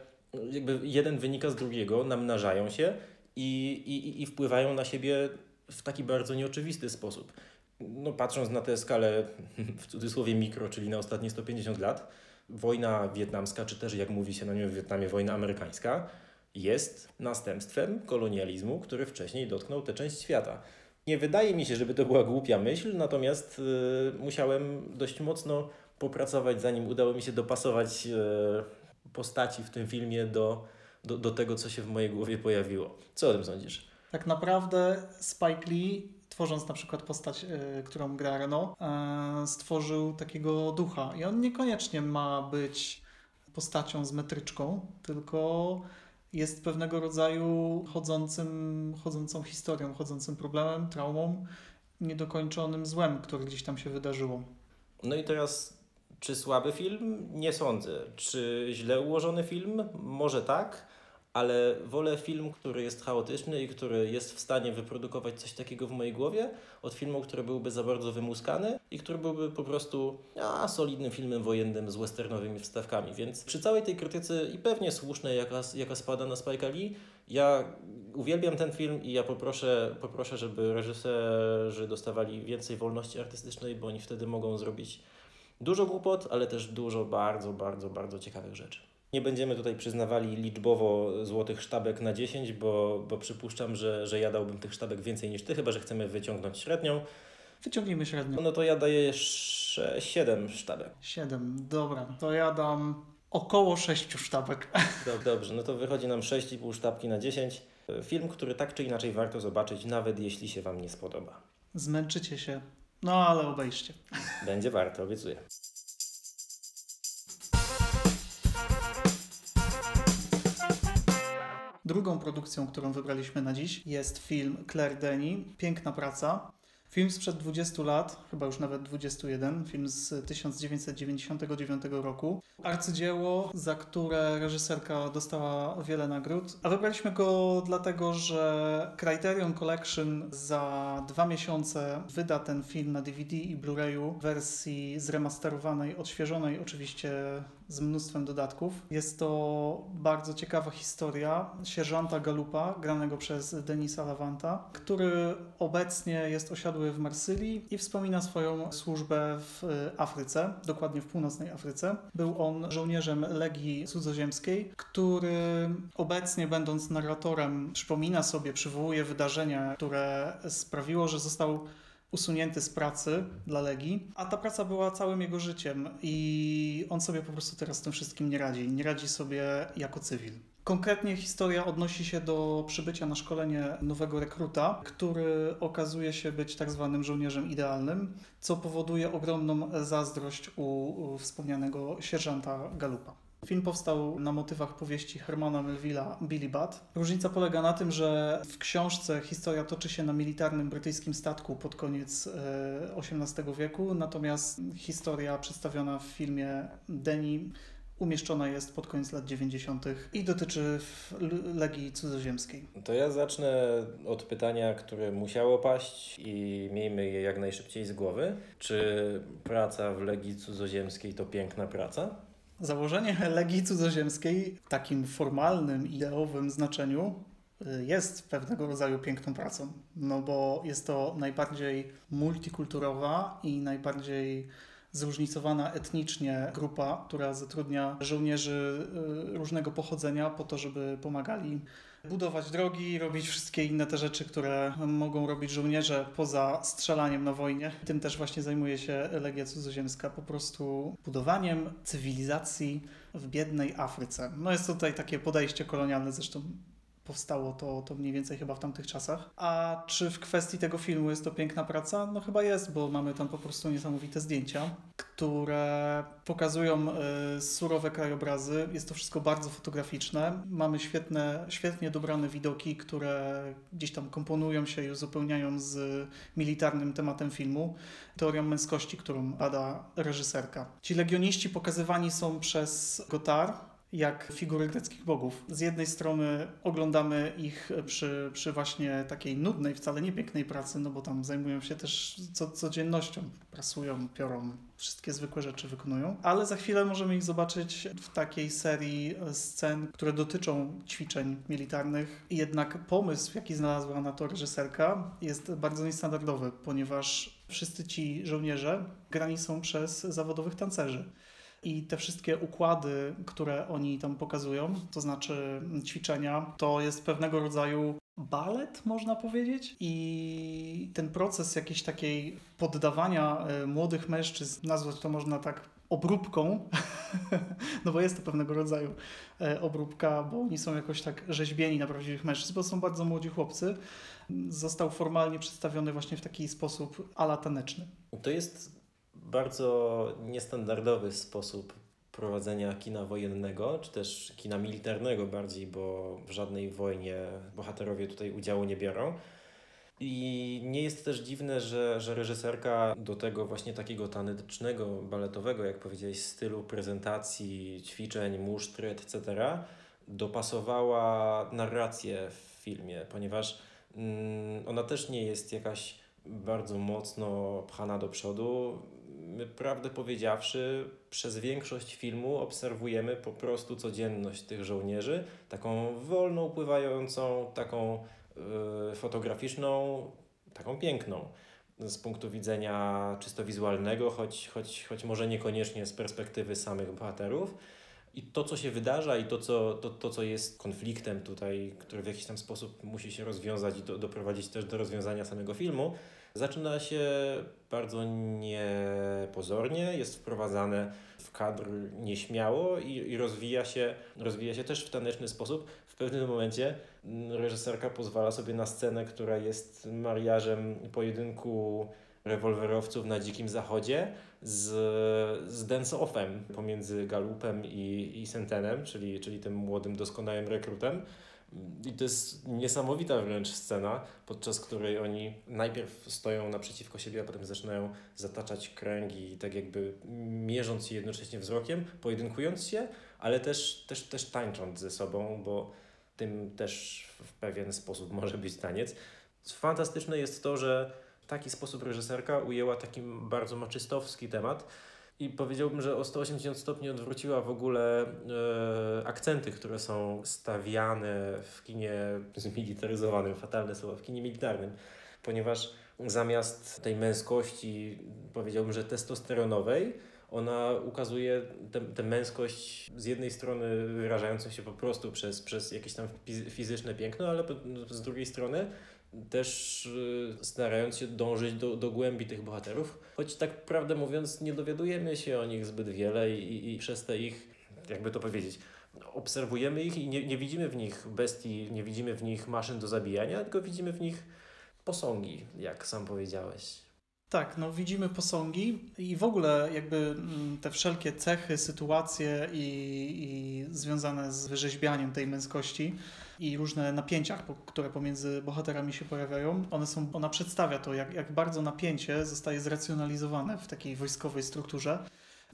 jakby jeden wynika z drugiego, namnażają się i, i, i wpływają na siebie w taki bardzo nieoczywisty sposób. No, patrząc na tę skalę w cudzysłowie mikro, czyli na ostatnie 150 lat, wojna wietnamska, czy też jak mówi się na nią w Wietnamie, wojna amerykańska, jest następstwem kolonializmu, który wcześniej dotknął tę część świata. Nie wydaje mi się, żeby to była głupia myśl, natomiast y, musiałem dość mocno popracować, zanim udało mi się dopasować y, postaci w tym filmie do, do, do tego, co się w mojej głowie pojawiło. Co o tym sądzisz? Tak naprawdę Spike Lee, tworząc na przykład postać, y, którą gra Renault, stworzył takiego ducha. I on niekoniecznie ma być postacią z metryczką, tylko jest pewnego rodzaju chodzącym, chodzącą historią, chodzącym problemem, traumą, niedokończonym złem, które gdzieś tam się wydarzyło. No i teraz, czy słaby film? Nie sądzę. Czy źle ułożony film? Może tak ale wolę film, który jest chaotyczny i który jest w stanie wyprodukować coś takiego w mojej głowie, od filmu, który byłby za bardzo wymuskany i który byłby po prostu a, solidnym filmem wojennym z westernowymi wstawkami. Więc przy całej tej krytyce i pewnie słusznej, jaka, jaka spada na Spike Lee, ja uwielbiam ten film i ja poproszę, poproszę, żeby reżyserzy dostawali więcej wolności artystycznej, bo oni wtedy mogą zrobić dużo głupot, ale też dużo bardzo, bardzo, bardzo ciekawych rzeczy. Nie będziemy tutaj przyznawali liczbowo złotych sztabek na 10, bo, bo przypuszczam, że, że ja dałbym tych sztabek więcej niż ty, chyba że chcemy wyciągnąć średnią. Wyciągnijmy średnią. No to ja daję jeszcze 7 sztabek. 7, dobra. To ja dam Około sześciu sztabek. Dobrze, no to wychodzi nam 6,5 sztabki na 10. Film, który tak czy inaczej warto zobaczyć, nawet jeśli się Wam nie spodoba. Zmęczycie się, no ale obejście. Będzie warto, obiecuję. Drugą produkcją, którą wybraliśmy na dziś jest film Claire Denis, Piękna praca. Film sprzed 20 lat, chyba już nawet 21, film z 1999 roku. Arcydzieło, za które reżyserka dostała wiele nagród. A wybraliśmy go dlatego, że Criterion Collection za dwa miesiące wyda ten film na DVD i Blu-rayu w wersji zremasterowanej, odświeżonej oczywiście z mnóstwem dodatków. Jest to bardzo ciekawa historia sierżanta Galupa, granego przez Denisa Lavanta, który obecnie jest osiadły w Marsylii i wspomina swoją służbę w Afryce, dokładnie w północnej Afryce. Był on żołnierzem Legii Cudzoziemskiej, który obecnie będąc narratorem przypomina sobie, przywołuje wydarzenia, które sprawiło, że został usunięty z pracy dla Legii, a ta praca była całym jego życiem i on sobie po prostu teraz z tym wszystkim nie radzi. Nie radzi sobie jako cywil. Konkretnie historia odnosi się do przybycia na szkolenie nowego rekruta, który okazuje się być tak zwanym żołnierzem idealnym, co powoduje ogromną zazdrość u, wspomnianego sierżanta Galupa. Film powstał na motywach powieści Hermana Melville'a Billy Bat. Różnica polega na tym, że w książce historia toczy się na militarnym brytyjskim statku pod koniec XVIII wieku, natomiast historia przedstawiona w filmie Denis umieszczona jest pod koniec lat 90. i dotyczy Legii Cudzoziemskiej. To ja zacznę od pytania, które musiało paść i miejmy je jak najszybciej z głowy. Czy praca w Legii Cudzoziemskiej to piękna praca? Założenie Legii Cudzoziemskiej w takim formalnym, ideowym znaczeniu y, jest pewnego rodzaju piękną pracą, no bo jest to najbardziej multikulturowa i najbardziej zróżnicowana etnicznie grupa, która zatrudnia żołnierzy y, różnego pochodzenia po to, żeby pomagali budować drogi, robić wszystkie inne te rzeczy, które mogą robić żołnierze poza strzelaniem na wojnie. Tym też właśnie zajmuje się Legia Cudzoziemska, po prostu budowaniem cywilizacji w biednej Afryce. No jest tutaj takie podejście kolonialne, zresztą powstało to, to mniej więcej chyba w tamtych czasach. A czy w kwestii tego filmu jest to piękna praca? No chyba jest, bo mamy tam po prostu niesamowite zdjęcia, które pokazują y, surowe krajobrazy. Jest to wszystko bardzo fotograficzne. Mamy świetne, świetnie dobrane widoki, które gdzieś tam komponują się i uzupełniają z militarnym tematem filmu, teorią męskości, którą bada reżyserka. Ci legioniści pokazywani są przez Gotar, jak figury greckich bogów. Z jednej strony oglądamy ich przy, przy właśnie takiej nudnej, wcale nie pięknej pracy, no bo tam zajmują się też co, codziennością, prasują, piorą, wszystkie zwykłe rzeczy wykonują, ale za chwilę możemy ich zobaczyć w takiej serii scen, które dotyczą ćwiczeń militarnych. Jednak pomysł, jaki znalazła na to reżyserka, jest bardzo niestandardowy, ponieważ wszyscy ci żołnierze grani są przez zawodowych tancerzy. I te wszystkie układy, które oni tam pokazują, to znaczy ćwiczenia, to jest pewnego rodzaju balet, można powiedzieć. I ten proces jakiejś takiej poddawania e, młodych mężczyzn, nazwać to można tak obróbką, no bo jest to pewnego rodzaju e, obróbka, bo oni są jakoś tak rzeźbieni na prawdziwych mężczyzn, bo są bardzo młodzi chłopcy, został formalnie przedstawiony właśnie w taki sposób ala taneczny. To jest bardzo niestandardowy sposób prowadzenia kina wojennego, czy też kina militarnego bardziej, bo w żadnej wojnie bohaterowie tutaj udziału nie biorą. I nie jest też dziwne, że, że reżyserka do tego właśnie takiego tanecznego, baletowego, jak powiedziałeś, stylu prezentacji, ćwiczeń, muszt, etc., dopasowała narrację w filmie, ponieważ mm, ona też nie jest jakaś bardzo mocno pchana do przodu my, prawdę powiedziawszy, przez większość filmu obserwujemy po prostu codzienność tych żołnierzy, taką wolną, pływającą, taką y, fotograficzną, taką piękną z punktu widzenia czysto wizualnego, choć, choć, choć może niekoniecznie z perspektywy samych bohaterów. I to, co się wydarza, i to, co, to, to, co jest konfliktem tutaj, który w jakiś tam sposób musi się rozwiązać i do, doprowadzić też do rozwiązania samego filmu, Zaczyna się bardzo niepozornie, jest wprowadzane w kadr nieśmiało i, i rozwija, się, rozwija się też w taneczny sposób. W pewnym momencie mm, reżyserka pozwala sobie na scenę, która jest mariażem pojedynku rewolwerowców na Dzikim Zachodzie z, z dance-offem pomiędzy Galupem i, i Sentenem, czyli, czyli tym młodym, doskonałym rekrutem. I to jest niesamowita wręcz scena, podczas której oni najpierw stoją naprzeciwko siebie, a potem zaczynają zataczać kręgi, tak jakby mierząc się jednocześnie wzrokiem, pojedynkując się, ale też, też, też tańcząc ze sobą, bo tym też w pewien sposób może być taniec. Fantastyczne jest to, że taki sposób reżyserka ujęła taki bardzo maczystowski temat, i powiedziałbym, że o 180 stopni odwróciła w ogóle e, akcenty, które są stawiane w kinie zmilitaryzowanym, fatalne słowo, w kinie militarnym, ponieważ zamiast tej męskości, powiedziałbym, że testosteronowej, ona ukazuje tę męskość z jednej strony wyrażającą się po prostu przez, przez jakieś tam fizyczne piękno, ale z drugiej strony też y, starając się dążyć do, do głębi tych bohaterów, choć tak prawdę mówiąc nie dowiadujemy się o nich zbyt wiele i, i przez te ich, jakby to powiedzieć, obserwujemy ich i nie, nie widzimy w nich bestii, nie widzimy w nich maszyn do zabijania, tylko widzimy w nich posągi, jak sam powiedziałeś. Tak, no widzimy posągi i w ogóle jakby mm, te wszelkie cechy, sytuacje i, i związane z wyrzeźbianiem tej męskości i różne napięcia, które pomiędzy bohaterami się pojawiają, one są, ona przedstawia to, jak, jak bardzo napięcie zostaje zracjonalizowane w takiej wojskowej strukturze.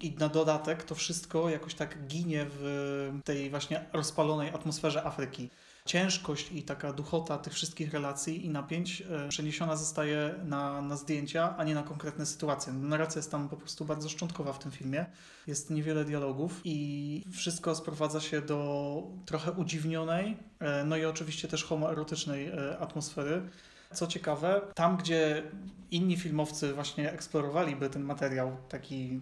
I na dodatek to wszystko jakoś tak ginie w tej właśnie rozpalonej atmosferze Afryki ciężkość i taka duchota tych wszystkich relacji i napięć e, przeniesiona zostaje na, na zdjęcia, a nie na konkretne sytuacje. Narracja jest tam po prostu bardzo szczątkowa w tym filmie. Jest niewiele dialogów i wszystko sprowadza się do trochę udziwnionej, e, no i oczywiście też homoerotycznej e, atmosfery. Co ciekawe, tam gdzie inni filmowcy właśnie eksplorowaliby ten materiał taki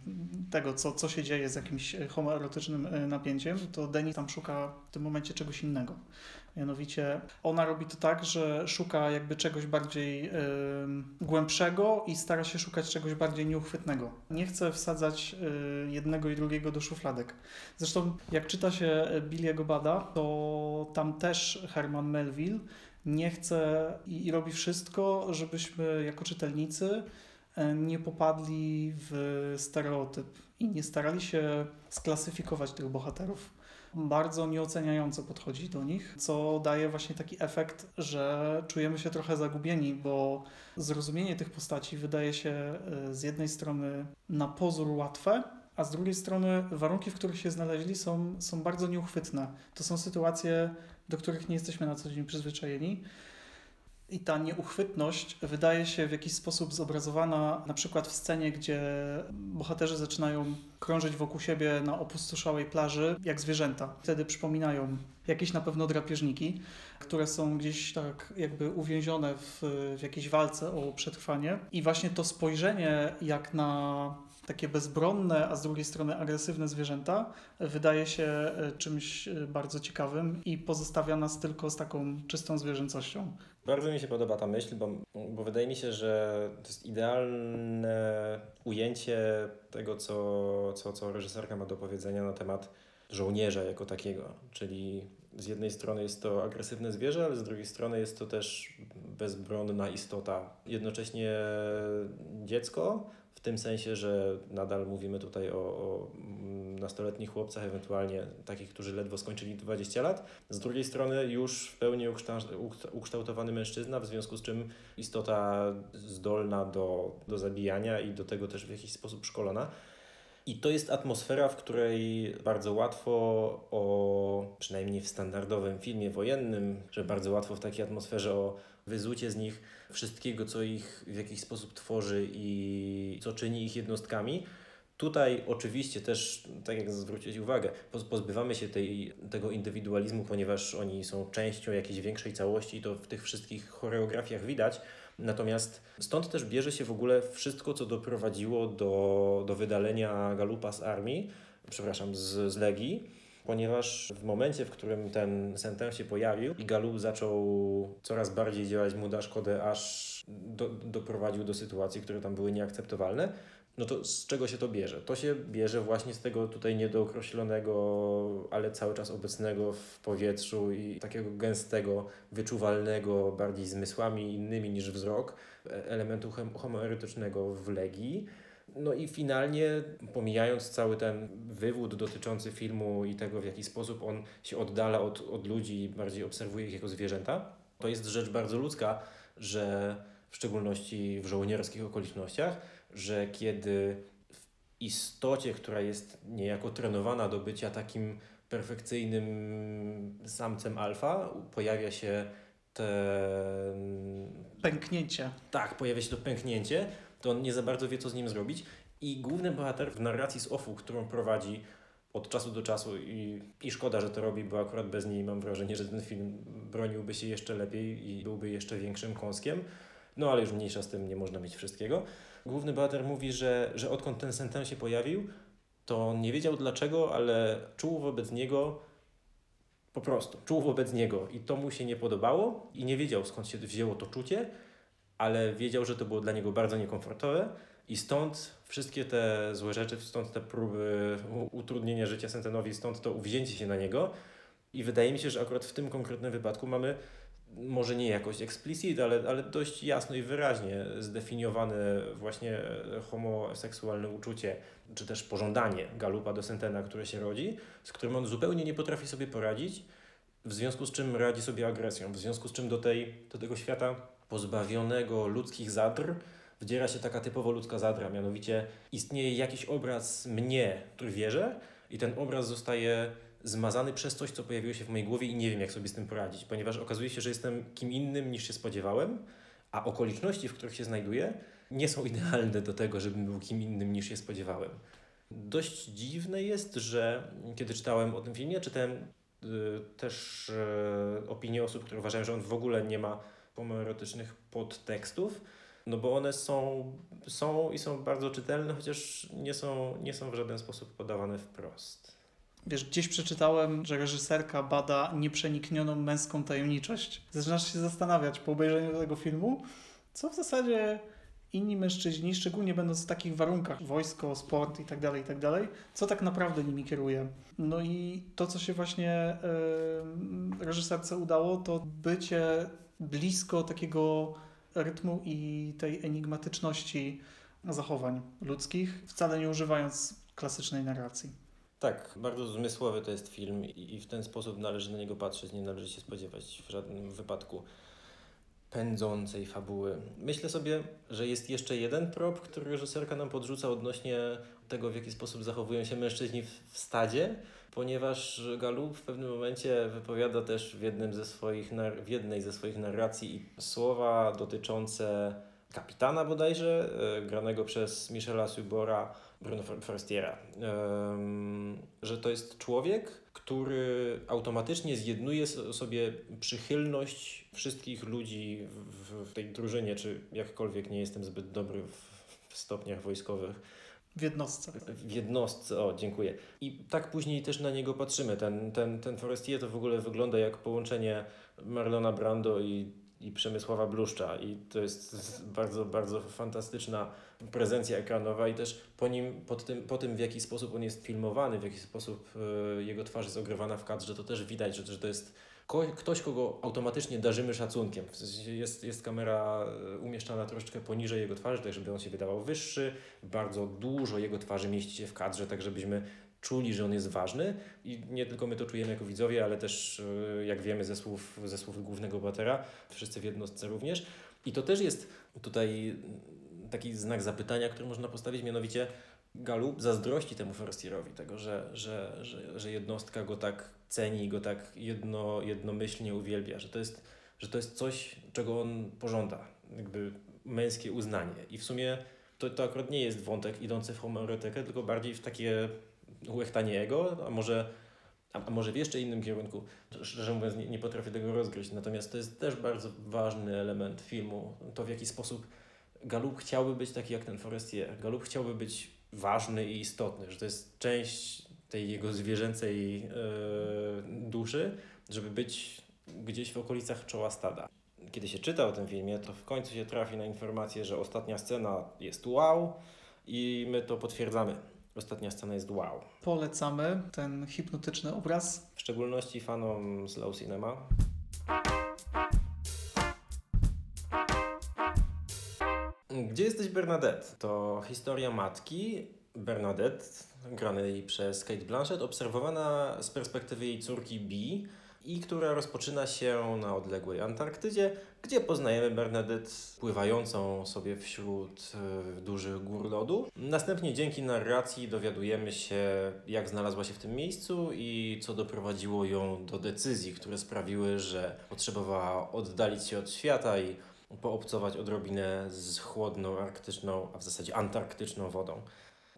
tego, co, co się dzieje z jakimś homoerotycznym napięciem, to Denis tam szuka w tym momencie czegoś innego. Mianowicie ona robi to tak, że szuka jakby czegoś bardziej głębszego i stara się szukać czegoś bardziej nieuchwytnego. Nie chce wsadzać yy, jednego i drugiego do szufladek. Zresztą jak czyta się Billy'ego Bada, to tam też Herman Melville nie chce i, i robi wszystko, żebyśmy jako czytelnicy e, nie popadli w stereotyp i nie starali się sklasyfikować tych bohaterów bardzo nieoceniająco podchodzi do nich, co daje właśnie taki efekt, że czujemy się trochę zagubieni, bo zrozumienie tych postaci wydaje się e, z jednej strony na pozór łatwe, a z drugiej strony warunki, w których się znaleźli, są, są bardzo nieuchwytne. To są sytuacje, do których nie jesteśmy na co dzień przyzwyczajeni. I ta nieuchwytność wydaje się w jakiś sposób zobrazowana na przykład w scenie, gdzie bohaterzy zaczynają krążyć wokół siebie na opustoszałej plaży jak zwierzęta. Wtedy przypominają jakieś na pewno drapieżniki, które są gdzieś tak jakby uwięzione w, w jakiejś walce o przetrwanie. I właśnie to spojrzenie jak na takie bezbronne, a z drugiej strony agresywne zwierzęta wydaje się e, czymś e, bardzo ciekawym i pozostawia nas tylko z taką czystą zwierzęcością. Bardzo mi się podoba ta myśl, bo, bo wydaje mi się, że to jest idealne ujęcie tego, co, co, co reżyserka ma do powiedzenia na temat żołnierza jako takiego. Czyli z jednej strony jest to agresywne zwierzę, ale z drugiej strony jest to też bezbronna istota. Jednocześnie dziecko, tym sensie, że nadal mówimy tutaj o, o nastoletnich chłopcach, ewentualnie takich, którzy ledwo skończyli 20 lat. Z drugiej strony już w pełni ukształtowany mężczyzna, w związku z czym istota zdolna do, do zabijania i do tego też w jakiś sposób szkolona. I to jest atmosfera, w której bardzo łatwo o, przynajmniej w standardowym filmie wojennym, że bardzo łatwo w takiej atmosferze o wyzucie z nich wszystkiego, co ich w jakiś sposób tworzy i co czyni ich jednostkami. Tutaj oczywiście też, tak jak zwrócić uwagę, pozbywamy się tej, tego indywidualizmu, ponieważ oni są częścią jakiejś większej całości i to w tych wszystkich choreografiach widać. Natomiast stąd też bierze się w ogóle wszystko, co doprowadziło do, do wydalenia Galupa z armii, przepraszam, z, z Legii ponieważ w momencie, w którym ten sentence się pojawił i Galu zaczął coraz bardziej działać mu na szkodę, aż do, doprowadził do sytuacji, które tam były nieakceptowalne, no to z czego się to bierze? To się bierze właśnie z tego tutaj niedookreślonego, ale cały czas obecnego w powietrzu i takiego gęstego, wyczuwalnego bardziej zmysłami innymi niż wzrok e, elementu homoerotycznego w Legii. No i finalnie, pomijając cały ten wywód dotyczący filmu i tego, w jaki sposób on się oddala od, od ludzi i bardziej obserwuje ich jako zwierzęta, to jest rzecz bardzo ludzka, że w szczególności w żołnierskich okolicznościach, że kiedy w istocie, która jest niejako trenowana do bycia takim perfekcyjnym samcem alfa, pojawia się ten... Pęknięcie. Tak, pojawia się to pęknięcie, to on nie za bardzo wie, co z nim zrobić. I główny bohater w narracji z OFU, którą prowadzi od czasu do czasu i, i szkoda, że to robi, bo akurat bez niej mam wrażenie, że ten film broniłby się jeszcze lepiej i byłby jeszcze większym kąskiem. No ale już mniejsza z tym, nie można mieć wszystkiego. Główny bohater mówi, że, że odkąd ten sentence się pojawił, to nie wiedział dlaczego, ale czuł wobec niego po prostu, czuł wobec niego i to mu się nie podobało i nie wiedział skąd się wzięło to czucie, ale wiedział, że to było dla niego bardzo niekomfortowe i stąd wszystkie te złe rzeczy, stąd te próby utrudnienia życia Sentenowi, stąd to uwzięcie się na niego. I wydaje mi się, że akurat w tym konkretnym wypadku mamy może nie jakoś explicit, ale, ale dość jasno i wyraźnie zdefiniowane właśnie homoseksualne uczucie, czy też pożądanie Galupa do Sentena, które się rodzi, z którym on zupełnie nie potrafi sobie poradzić, w związku z czym radzi sobie agresją, w związku z czym do, tej, do tego świata pozbawionego ludzkich zadr wdziera się taka typowo ludzka zadra, mianowicie istnieje jakiś obraz mnie, który wierzę i ten obraz zostaje zmazany przez coś, co pojawiło się w mojej głowie i nie wiem, jak sobie z tym poradzić, ponieważ okazuje się, że jestem kim innym niż się spodziewałem, a okoliczności, w których się znajduję, nie są idealne do tego, żebym był kim innym niż się spodziewałem. Dość dziwne jest, że kiedy czytałem o tym filmie, czytałem y, też y, opinie osób, które uważają, że on w ogóle nie ma homoerotycznych podtekstów, no bo one są, są i są bardzo czytelne, chociaż nie są, nie są w żaden sposób podawane wprost. Wiesz, gdzieś przeczytałem, że reżyserka bada nieprzeniknioną męską tajemniczość. Zaczynasz się zastanawiać po obejrzeniu tego filmu, co w zasadzie inni mężczyźni, szczególnie będąc w takich warunkach, wojsko, sport i tak dalej, i tak co tak naprawdę nimi kieruje. No i to, co się właśnie yy, reżyserce udało, to bycie blisko takiego rytmu i tej enigmatyczności zachowań ludzkich, wcale nie używając klasycznej narracji. Tak, bardzo zmysłowy to jest film i w ten sposób należy na niego patrzeć, nie należy się spodziewać w żadnym wypadku pędzącej fabuły. Myślę sobie, że jest jeszcze jeden prop, który reżyserka nam podrzuca odnośnie tego, w jaki sposób zachowują się mężczyźni w stadzie, ponieważ Galu w pewnym momencie wypowiada też w, jednym ze swoich, w jednej ze swoich narracji słowa dotyczące kapitana bodajże, e, granego przez Michela Subora, Bruno Forestiera, że to jest człowiek, który automatycznie zjednuje sobie przychylność wszystkich ludzi w, tej drużynie, czy jakkolwiek nie jestem zbyt dobry w, w stopniach wojskowych, w jednostce. W jednostce, o dziękuję. I tak później też na niego patrzymy. Ten, ten, ten Forestier to w ogóle wygląda jak połączenie Marlona Brando i, i Przemysława Bluszcza. I to jest bardzo, bardzo fantastyczna prezencja ekranowa i też po nim, pod tym, po tym w jaki sposób on jest filmowany, w jaki sposób y, jego twarz jest ogrywana w kadrze, to też widać, że, że to jest ktoś, kogo automatycznie darzymy szacunkiem. Jest, jest kamera e, umieszczana troszeczkę poniżej jego twarzy, tak żeby on się wydawał wyższy. Bardzo dużo jego twarzy mieści się w kadrze, tak żebyśmy czuli, że on jest ważny i nie tylko my to czujemy jako widzowie, ale też e, jak wiemy ze słów, ze słów głównego bohatera, wszyscy w jednostce również. I to też jest tutaj taki znak zapytania, który można postawić, mianowicie Galup zazdrości temu Forestierowi, tego, że, że, że, że jednostka go tak ceni, go tak jedno, jednomyślnie uwielbia, że to, jest, że to jest coś, czego on pożąda, jakby męskie uznanie. I w sumie to, to akurat nie jest wątek idący w homoerotykę, tylko bardziej w takie łechtanie jego, a może, a, może w jeszcze innym kierunku. Szczerze mówiąc, nie, nie potrafię tego rozgryźć. Natomiast to jest też bardzo ważny element filmu, to w jaki sposób Galup chciałby być taki jak ten Forestier. Galup chciałby być ważny i istotny, że to jest część tej jego zwierzęcej yy, duszy, żeby być gdzieś w okolicach czoła stada. Kiedy się czyta o tym filmie, to w końcu się trafi na informację, że ostatnia scena jest wow i my to potwierdzamy. Ostatnia scena jest wow. Polecamy ten hipnotyczny obraz. W szczególności fanom slow cinema. Gdzie jesteś Bernadette? To historia matki Bernadette, granej przez Kate Blanchett, obserwowana z perspektywy jej córki Bee i która rozpoczyna się na odległej Antarktydzie, gdzie poznajemy Bernadette pływającą sobie wśród y, dużych gór lodu. Następnie dzięki narracji dowiadujemy się, jak znalazła się w tym miejscu i co doprowadziło ją do decyzji, które sprawiły, że potrzebowała oddalić się od świata i poobcować odrobinę z chłodną, arktyczną, a w zasadzie antarktyczną wodą.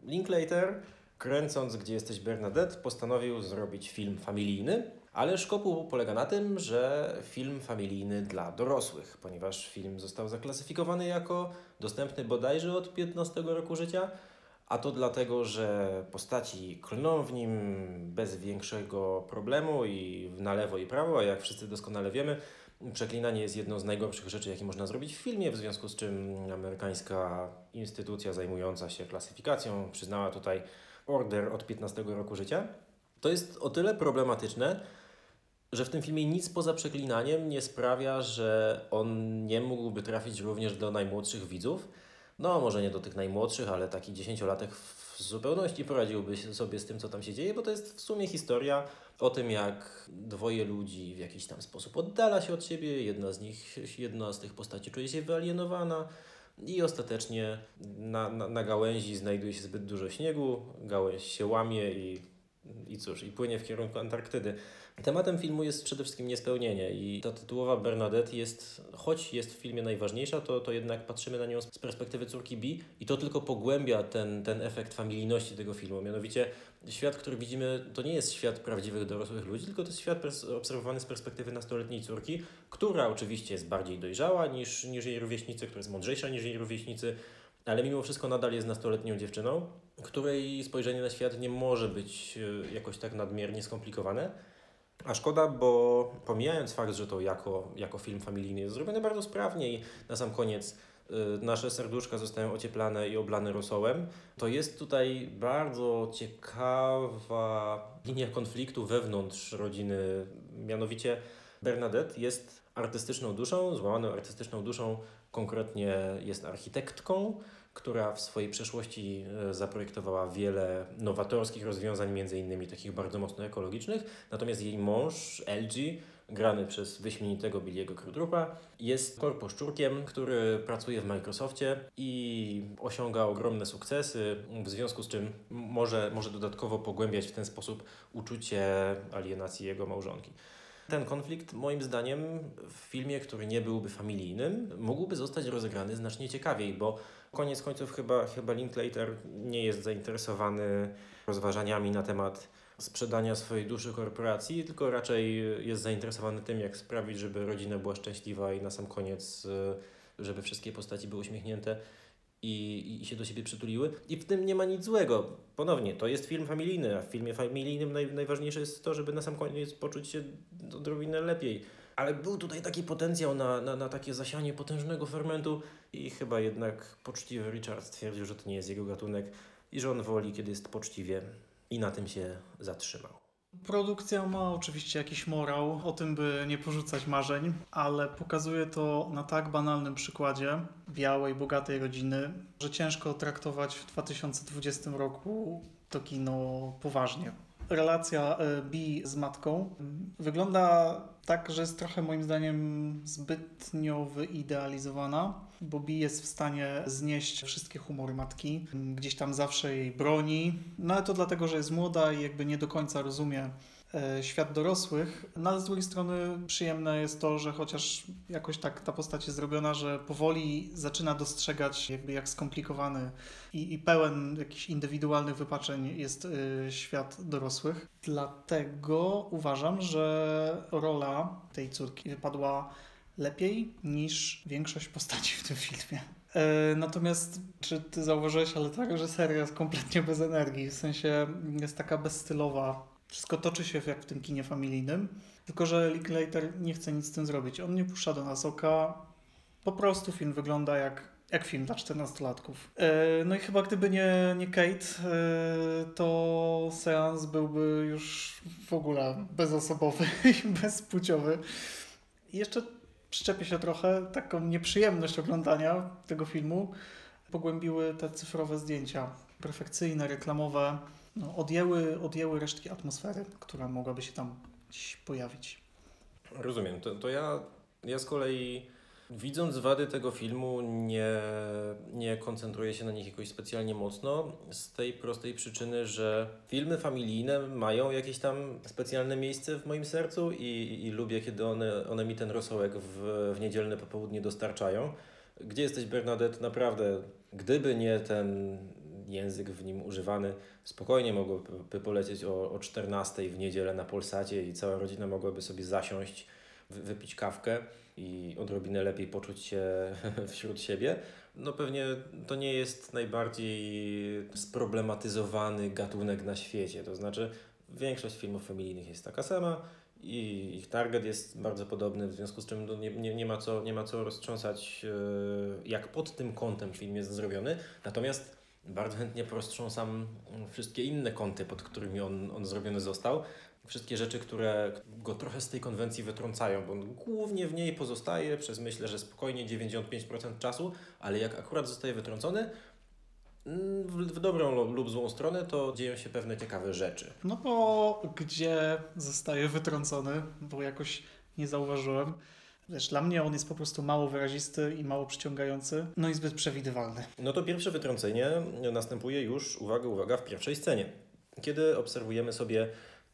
Linklater, kręcąc Gdzie jesteś Bernadette, postanowił zrobić film familijny, ale szkopuł polega na tym, że film familijny dla dorosłych, ponieważ film został zaklasyfikowany jako dostępny bodajże od 15 roku życia, a to dlatego, że postaci klną w nim bez większego problemu i na lewo i prawo, a jak wszyscy doskonale wiemy, Przeklinanie jest jedną z najgorszych rzeczy, jakie można zrobić w filmie, w związku z czym amerykańska instytucja zajmująca się klasyfikacją przyznała tutaj order od 15 roku życia. To jest o tyle problematyczne, że w tym filmie nic poza przeklinaniem nie sprawia, że on nie mógłby trafić również do najmłodszych widzów. No, może nie do tych najmłodszych, ale taki dziesięciolatek w zupełności poradziłby sobie z tym, co tam się dzieje, bo to jest w sumie historia o tym, jak dwoje ludzi w jakiś tam sposób oddala się od siebie, jedna z nich, jedna z tych postaci czuje się wyalienowana i ostatecznie na, na, na gałęzi znajduje się zbyt dużo śniegu, gałęź się łamie i, i cóż, i płynie w kierunku Antarktydy. Tematem filmu jest przede wszystkim niespełnienie i ta tytułowa Bernadette jest, choć jest w filmie najważniejsza, to, to jednak patrzymy na nią z perspektywy córki B i to tylko pogłębia ten, ten efekt familijności tego filmu. Mianowicie świat, który widzimy, to nie jest świat prawdziwych dorosłych ludzi, tylko to jest świat obserwowany z perspektywy nastoletniej córki, która oczywiście jest bardziej dojrzała niż, niż jej rówieśnicy, która jest mądrzejsza niż jej rówieśnicy, ale mimo wszystko nadal jest nastoletnią dziewczyną, której spojrzenie na świat nie może być e, jakoś tak nadmiernie skomplikowane. A szkoda, bo pomijając fakt, że to jako, jako film familijny jest zrobione bardzo sprawnie i na sam koniec y, nasze serduszka zostają ocieplane i oblane rosołem, to jest tutaj bardzo ciekawa linia konfliktu wewnątrz rodziny. Mianowicie Bernadette jest artystyczną duszą, złamaną artystyczną duszą, konkretnie jest architektką, która w swojej przeszłości e, zaprojektowała wiele nowatorskich rozwiązań, między innymi takich bardzo mocno ekologicznych. Natomiast jej mąż, LG, grany przez wyśmienitego Billiego Krudrupa, jest korposzczurkiem, który pracuje w Microsoftie i osiąga ogromne sukcesy, w związku z czym może, może dodatkowo pogłębiać w ten sposób uczucie alienacji jego małżonki. Ten konflikt, moim zdaniem, w filmie, który nie byłby familijnym, mógłby zostać rozegrany znacznie ciekawiej, bo koniec końców chyba, chyba Linklater nie jest zainteresowany rozważaniami na temat sprzedania swojej duszy korporacji, tylko raczej jest zainteresowany tym, jak sprawić, żeby rodzina była szczęśliwa i na sam koniec, e, żeby wszystkie postaci były uśmiechnięte i, i się do siebie przytuliły. I w tym nie ma nic złego. Ponownie, to jest film familijny, a w filmie familijnym naj, najważniejsze jest to, żeby na sam koniec poczuć się odrobinę lepiej. Ale był tutaj taki potencjał na, na, na takie zasianie potężnego fermentu i chyba jednak poczciwy Richard stwierdził, że to nie jest jego gatunek i że on woli, kiedy jest poczciwie i na tym się zatrzymał. Produkcja ma oczywiście jakiś morał, o tym by nie porzucać marzeń, ale pokazuje to na tak banalnym przykładzie białej, bogatej rodziny, że ciężko traktować w 2020 roku to kino poważnie. Relacja e, B z matką wygląda tak, że jest trochę moim zdaniem zbytnio wyidealizowana, bo Bi jest w stanie znieść wszystkie humory matki, gdzieś tam zawsze jej broni, no ale to dlatego, że jest młoda i jakby nie do końca rozumie świat dorosłych, no ale z drugiej strony przyjemne jest to, że chociaż jakoś tak ta postać jest zrobiona, że powoli zaczyna dostrzegać jakby jak skomplikowany i, i pełen jakichś indywidualnych wypaczeń jest y, świat dorosłych. Dlatego uważam, że rola tej córki wypadła lepiej niż większość postaci w tym filmie. E, natomiast, czy ty zauważyłeś, ale ta reżyseria jest kompletnie bez energii, w sensie jest taka bezstylowa. Wszystko toczy się jak w tym kinie familijnym, tylko że Linklater nie chce nic z tym zrobić. On nie puszcza do nas oka, po prostu film wygląda jak, jak film dla 14-latków. E, no i chyba gdyby nie, nie Kate, e, to seans byłby już w ogóle bezosobowy i bezpłciowy. Jeszcze przyczepię się trochę, taką nieprzyjemność oglądania tego filmu pogłębiły te cyfrowe zdjęcia, perfekcyjne, reklamowe, no, odjęły, odjęły resztki atmosfery, która mogłaby się tam pojawić. Rozumiem. To, to ja, ja z kolei widząc wady tego filmu nie, nie koncentruję się na nich jakoś specjalnie mocno z tej prostej przyczyny, że filmy familijne mają jakieś tam specjalne miejsce w moim sercu i, i lubię, kiedy one, one mi ten rosołek w, w niedzielne popołudnie dostarczają. Gdzie jesteś Bernadette? Naprawdę, gdyby nie ten język w nim używany, spokojnie mogłoby polecieć o, o 14 w niedzielę na Polsacie i cała rodzina mogłaby sobie zasiąść, wypić kawkę i odrobinę lepiej poczuć się wśród siebie. No pewnie to nie jest najbardziej sproblematyzowany gatunek na świecie. To znaczy większość filmów familijnych jest taka sama i ich target jest bardzo podobny, w związku z czym no nie, nie, nie, ma, co, nie ma co roztrząsać, e, jak pod tym kątem film jest zrobiony. Natomiast bardzo chętnie poroztrząsam wszystkie inne kąty, pod którymi on, on zrobiony został. Wszystkie rzeczy, które go trochę z tej konwencji wytrącają, bo on głównie w niej pozostaje przez myślę, że spokojnie 95% czasu, ale jak akurat zostaje wytrącony, mm, w dobrą lub złą stronę, to dzieją się pewne ciekawe rzeczy. No bo gdzie zostaje wytrącony, bo jakoś nie zauważyłem. Wiesz, dla mnie on jest po prostu mało wyrazisty i mało przyciągający, no i zbyt przewidywalny. No to pierwsze wytrącenie następuje już, uwaga, uwaga, w pierwszej scenie. Kiedy obserwujemy sobie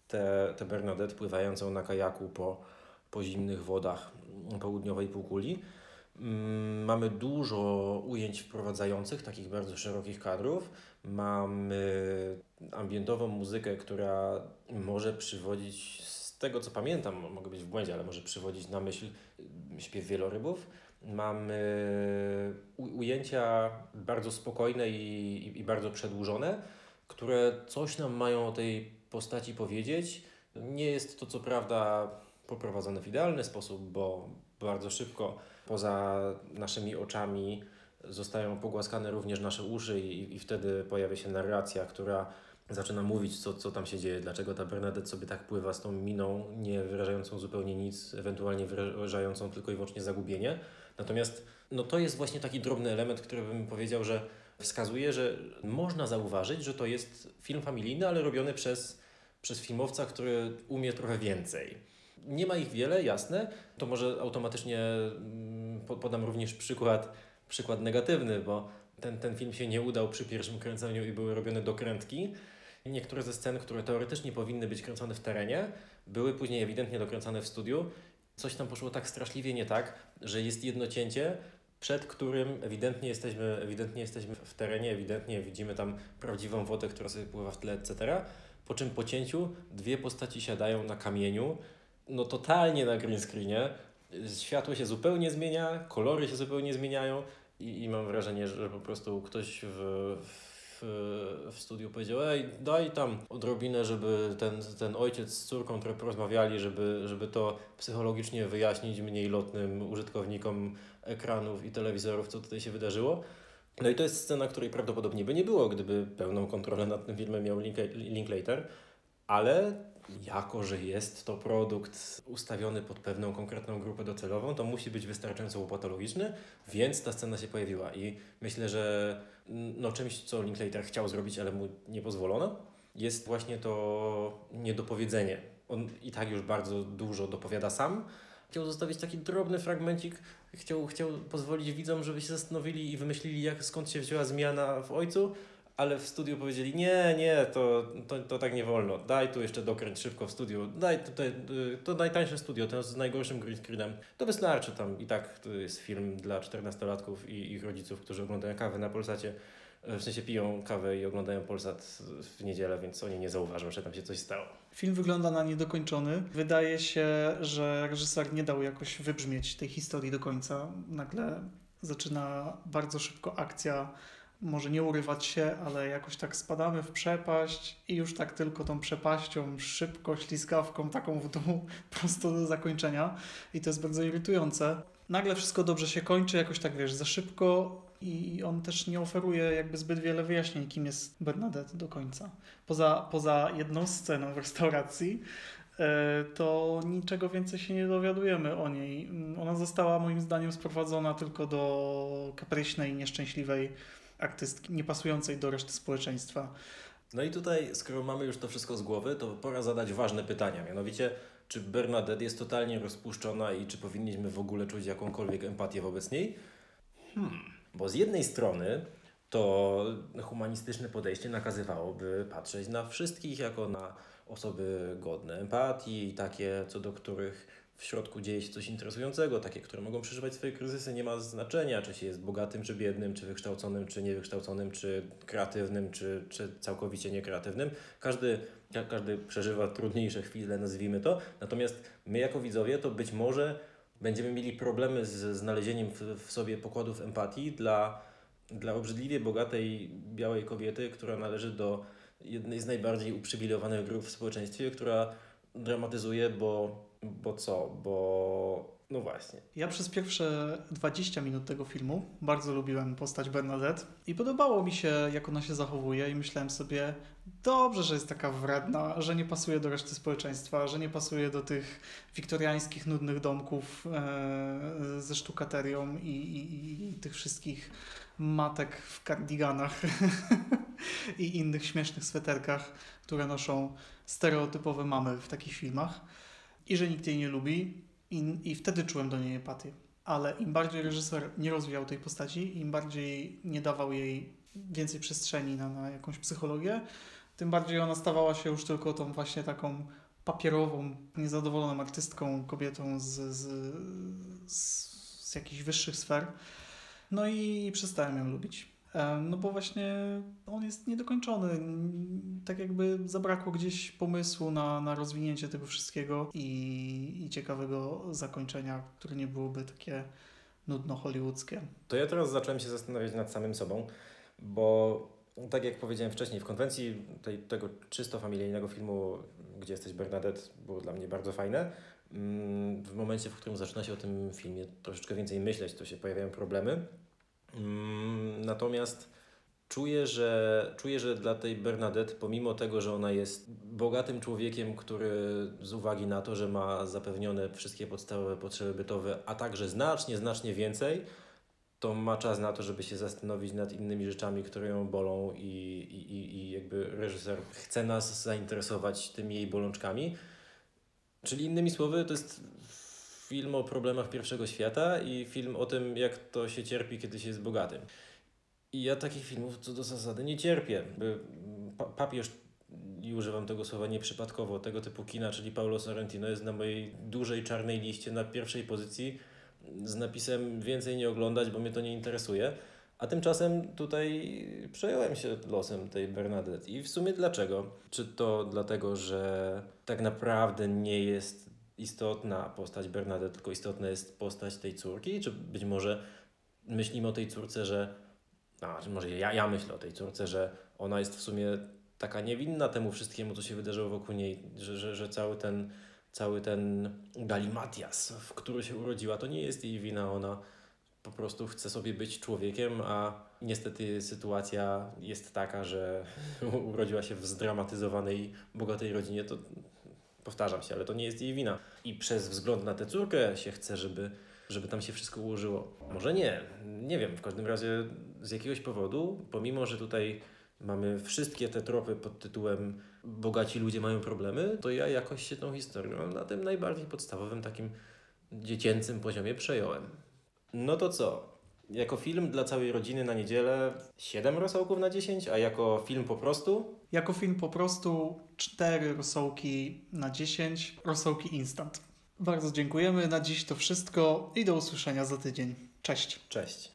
tę, tę Bernadette pływającą na kajaku po, po zimnych wodach południowej półkuli, mm, Mamy dużo ujęć wprowadzających, takich bardzo szerokich kadrów. Mamy ambientową muzykę, która może przywodzić tego co pamiętam, mogę być w błędzie, ale może przywodzić na myśl y, śpiew wielorybów. Mamy ujęcia bardzo spokojne i, i, i bardzo przedłużone, które coś nam mają o tej postaci powiedzieć. Nie jest to co prawda poprowadzone w idealny sposób, bo bardzo szybko poza naszymi oczami zostają pogłaskane również nasze uszy i, i wtedy pojawia się narracja, która zaczyna mówić, co, co tam się dzieje, dlaczego ta Bernadette sobie tak pływa z tą miną, nie wyrażającą zupełnie nic, ewentualnie wyrażającą tylko i wyłącznie zagubienie. Natomiast no to jest właśnie taki drobny element, który bym powiedział, że wskazuje, że można zauważyć, że to jest film familijny, ale robiony przez, przez filmowca, który umie trochę więcej. Nie ma ich wiele, jasne. To może automatycznie mm, podam również przykład, przykład negatywny, bo ten, ten film się nie udał przy pierwszym kręceniu i były robione dokrętki. Niektóre ze scen, które teoretycznie powinny być kręcone w terenie, były później ewidentnie dokręcone w studiu. Coś tam poszło tak straszliwie nie tak, że jest jedno cięcie, przed którym ewidentnie jesteśmy, ewidentnie jesteśmy w terenie, ewidentnie widzimy tam prawdziwą wodę, która sobie pływa w tle, etc. Po czym po cięciu dwie postaci siadają na kamieniu, no totalnie na green screenie. Światło się zupełnie zmienia, kolory się zupełnie zmieniają i, i mam wrażenie, że po prostu ktoś w, w, w studiu powiedział, ej, daj tam odrobinę, żeby ten, ten ojciec z córką trochę porozmawiali, żeby, żeby to psychologicznie wyjaśnić mniej lotnym użytkownikom ekranów i telewizorów, co tutaj się wydarzyło. No i to jest scena, której prawdopodobnie by nie było, gdyby pełną kontrolę nad tym filmem miał Linklater, ale jako, że jest to produkt ustawiony pod pewną konkretną grupę docelową, to musi być wystarczająco upatologiczny, więc ta scena się pojawiła i myślę, że no, czymś, co Linklater chciał zrobić, ale mu nie pozwolono, jest właśnie to niedopowiedzenie. On i tak już bardzo dużo dopowiada sam. Chciał zostawić taki drobny fragmencik, chciał, chciał pozwolić widzom, żeby się zastanowili i wymyślili, jak skąd się wzięła zmiana w ojcu, ale w studiu powiedzieli, nie, nie, to, to, to tak nie wolno, daj tu jeszcze dokręć szybko w studiu, daj tutaj, y, to najtańsze studio, to z najgorszym green screenem, to wystarczy tam i tak to jest film dla 14-latków i ich rodziców, którzy oglądają kawę na Polsacie, w sensie piją kawę i oglądają Polsat w niedzielę, więc oni nie zauważą, że tam się coś stało. Film wygląda na niedokończony. Wydaje się, że reżyser nie dał jakoś wybrzmieć tej historii do końca. Nagle zaczyna bardzo szybko akcja może nie urywać się, ale jakoś tak spadamy w przepaść i już tak tylko tą przepaścią, szybko, ślizgawką, taką w dół, prosto do zakończenia. I to jest bardzo irytujące. Nagle wszystko dobrze się kończy, jakoś tak wiesz, za szybko i on też nie oferuje jakby zbyt wiele wyjaśnień, kim jest Bernadette do końca. Poza, poza jedną sceną w restauracji, e, to niczego więcej się nie dowiadujemy o niej. Ona została moim zdaniem sprowadzona tylko do kapryśnej, nieszczęśliwej artystki, niepasującej do reszty społeczeństwa. No i tutaj, skoro mamy już to wszystko z głowy, to pora zadać ważne pytania. Mianowicie, czy Bernadette jest totalnie rozpuszczona i czy powinniśmy w ogóle czuć jakąkolwiek empatię wobec niej? Hmm. Bo z jednej strony to humanistyczne podejście nakazywałoby patrzeć na wszystkich jako na osoby godne empatii i takie, co do których w środku dzieje się coś interesującego, takie, które mogą przeżywać swoje kryzysy, nie ma znaczenia, czy się jest bogatym, czy biednym, czy wykształconym, czy niewykształconym, czy kreatywnym, czy, czy całkowicie niekreatywnym. Każdy, każdy przeżywa trudniejsze chwile, nazwijmy to. Natomiast my jako widzowie to być może będziemy mieli problemy z znalezieniem w, w sobie pokładów empatii dla, dla obrzydliwie bogatej białej kobiety, która należy do jednej z najbardziej uprzywilejowanych grup w społeczeństwie, która dramatyzuje, bo bo co? Bo no właśnie. Ja przez pierwsze 20 minut tego filmu bardzo lubiłem postać Bernadette i podobało mi się, jak ona się zachowuje i myślałem sobie, dobrze, że jest taka wredna, że nie pasuje do reszty społeczeństwa, że nie pasuje do tych wiktoriańskich, nudnych domków e, ze sztukaterią i, i, i tych wszystkich matek w kardiganach i innych śmiesznych sweterkach, które noszą stereotypowe mamy w takich filmach i że nikt jej nie lubi i, i wtedy czułem do niej empatię. Ale im bardziej reżyser nie rozwijał tej postaci, im bardziej nie dawał jej więcej przestrzeni na, na jakąś psychologię, tym bardziej ona stawała się już tylko tą właśnie taką papierową, niezadowoloną artystką, kobietą z, z, z, z jakichś wyższych sfer. No i przestałem ją lubić. No bo właśnie on jest niedokończony. Tak jakby zabrakło gdzieś pomysłu na, na rozwinięcie tego wszystkiego i, i ciekawego zakończenia, które nie byłoby takie nudno hollywoodzkie. To ja teraz zacząłem się zastanawiać nad samym sobą, bo tak jak powiedziałem wcześniej, w konwencji tej, tego czysto familijnego filmu, gdzie jesteś Bernadette, było dla mnie bardzo fajne. Mm, w momencie, w którym zaczyna się o tym filmie troszeczkę więcej myśleć, to się pojawiają problemy. Mm, natomiast czuję, że, czuję, że dla tej Bernadette, pomimo tego, że ona jest bogatym człowiekiem, który z uwagi na to, że ma zapewnione wszystkie podstawowe potrzeby bytowe, a także znacznie, znacznie więcej, to ma czas na to, żeby się zastanowić nad innymi rzeczami, które ją bolą i, i, i jakby reżyser chce nas zainteresować tymi jej bolączkami. Czyli innymi słowy, to jest film o problemach pierwszego świata i film o tym, jak to się cierpi, kiedy się jest bogatym. I ja takich filmów co do zasady nie cierpię. Pa papież, i używam tego słowa nieprzypadkowo, tego typu kina, czyli Paulo Sorrentino jest na mojej dużej czarnej liście na pierwszej pozycji z napisem więcej nie oglądać, bo mnie to nie interesuje. A tymczasem tutaj przejąłem się losem tej Bernadette. I w sumie dlaczego? Czy to dlatego, że tak naprawdę nie jest istotna postać Bernadette, tylko istotna jest postać tej córki? Czy być może myślimy o tej córce, że. No, może ja, ja myślę o tej córce, że ona jest w sumie taka niewinna temu wszystkiemu, co się wydarzyło wokół niej, że, że, że cały ten cały ten galimatias, w który się urodziła, to nie jest jej wina, ona po prostu chce sobie być człowiekiem, a niestety sytuacja jest taka, że urodziła się w zdramatyzowanej, bogatej rodzinie, to Powtarzam się, ale to nie jest jej wina. I przez wzgląd na tę córkę się chce, żeby, żeby tam się wszystko ułożyło. Może nie, nie wiem. W każdym razie z jakiegoś powodu, pomimo że tutaj mamy wszystkie te tropy pod tytułem bogaci ludzie mają problemy, to ja jakoś się tą historią na tym najbardziej podstawowym, takim dziecięcym poziomie przejąłem. No to co? Jako film dla całej rodziny na niedzielę 7 rosołków na 10, a jako film po prostu? Jako film po prostu 4 rosołki na 10, rosołki instant. Bardzo dziękujemy. Na dziś to wszystko i do usłyszenia za tydzień. Cześć. Cześć.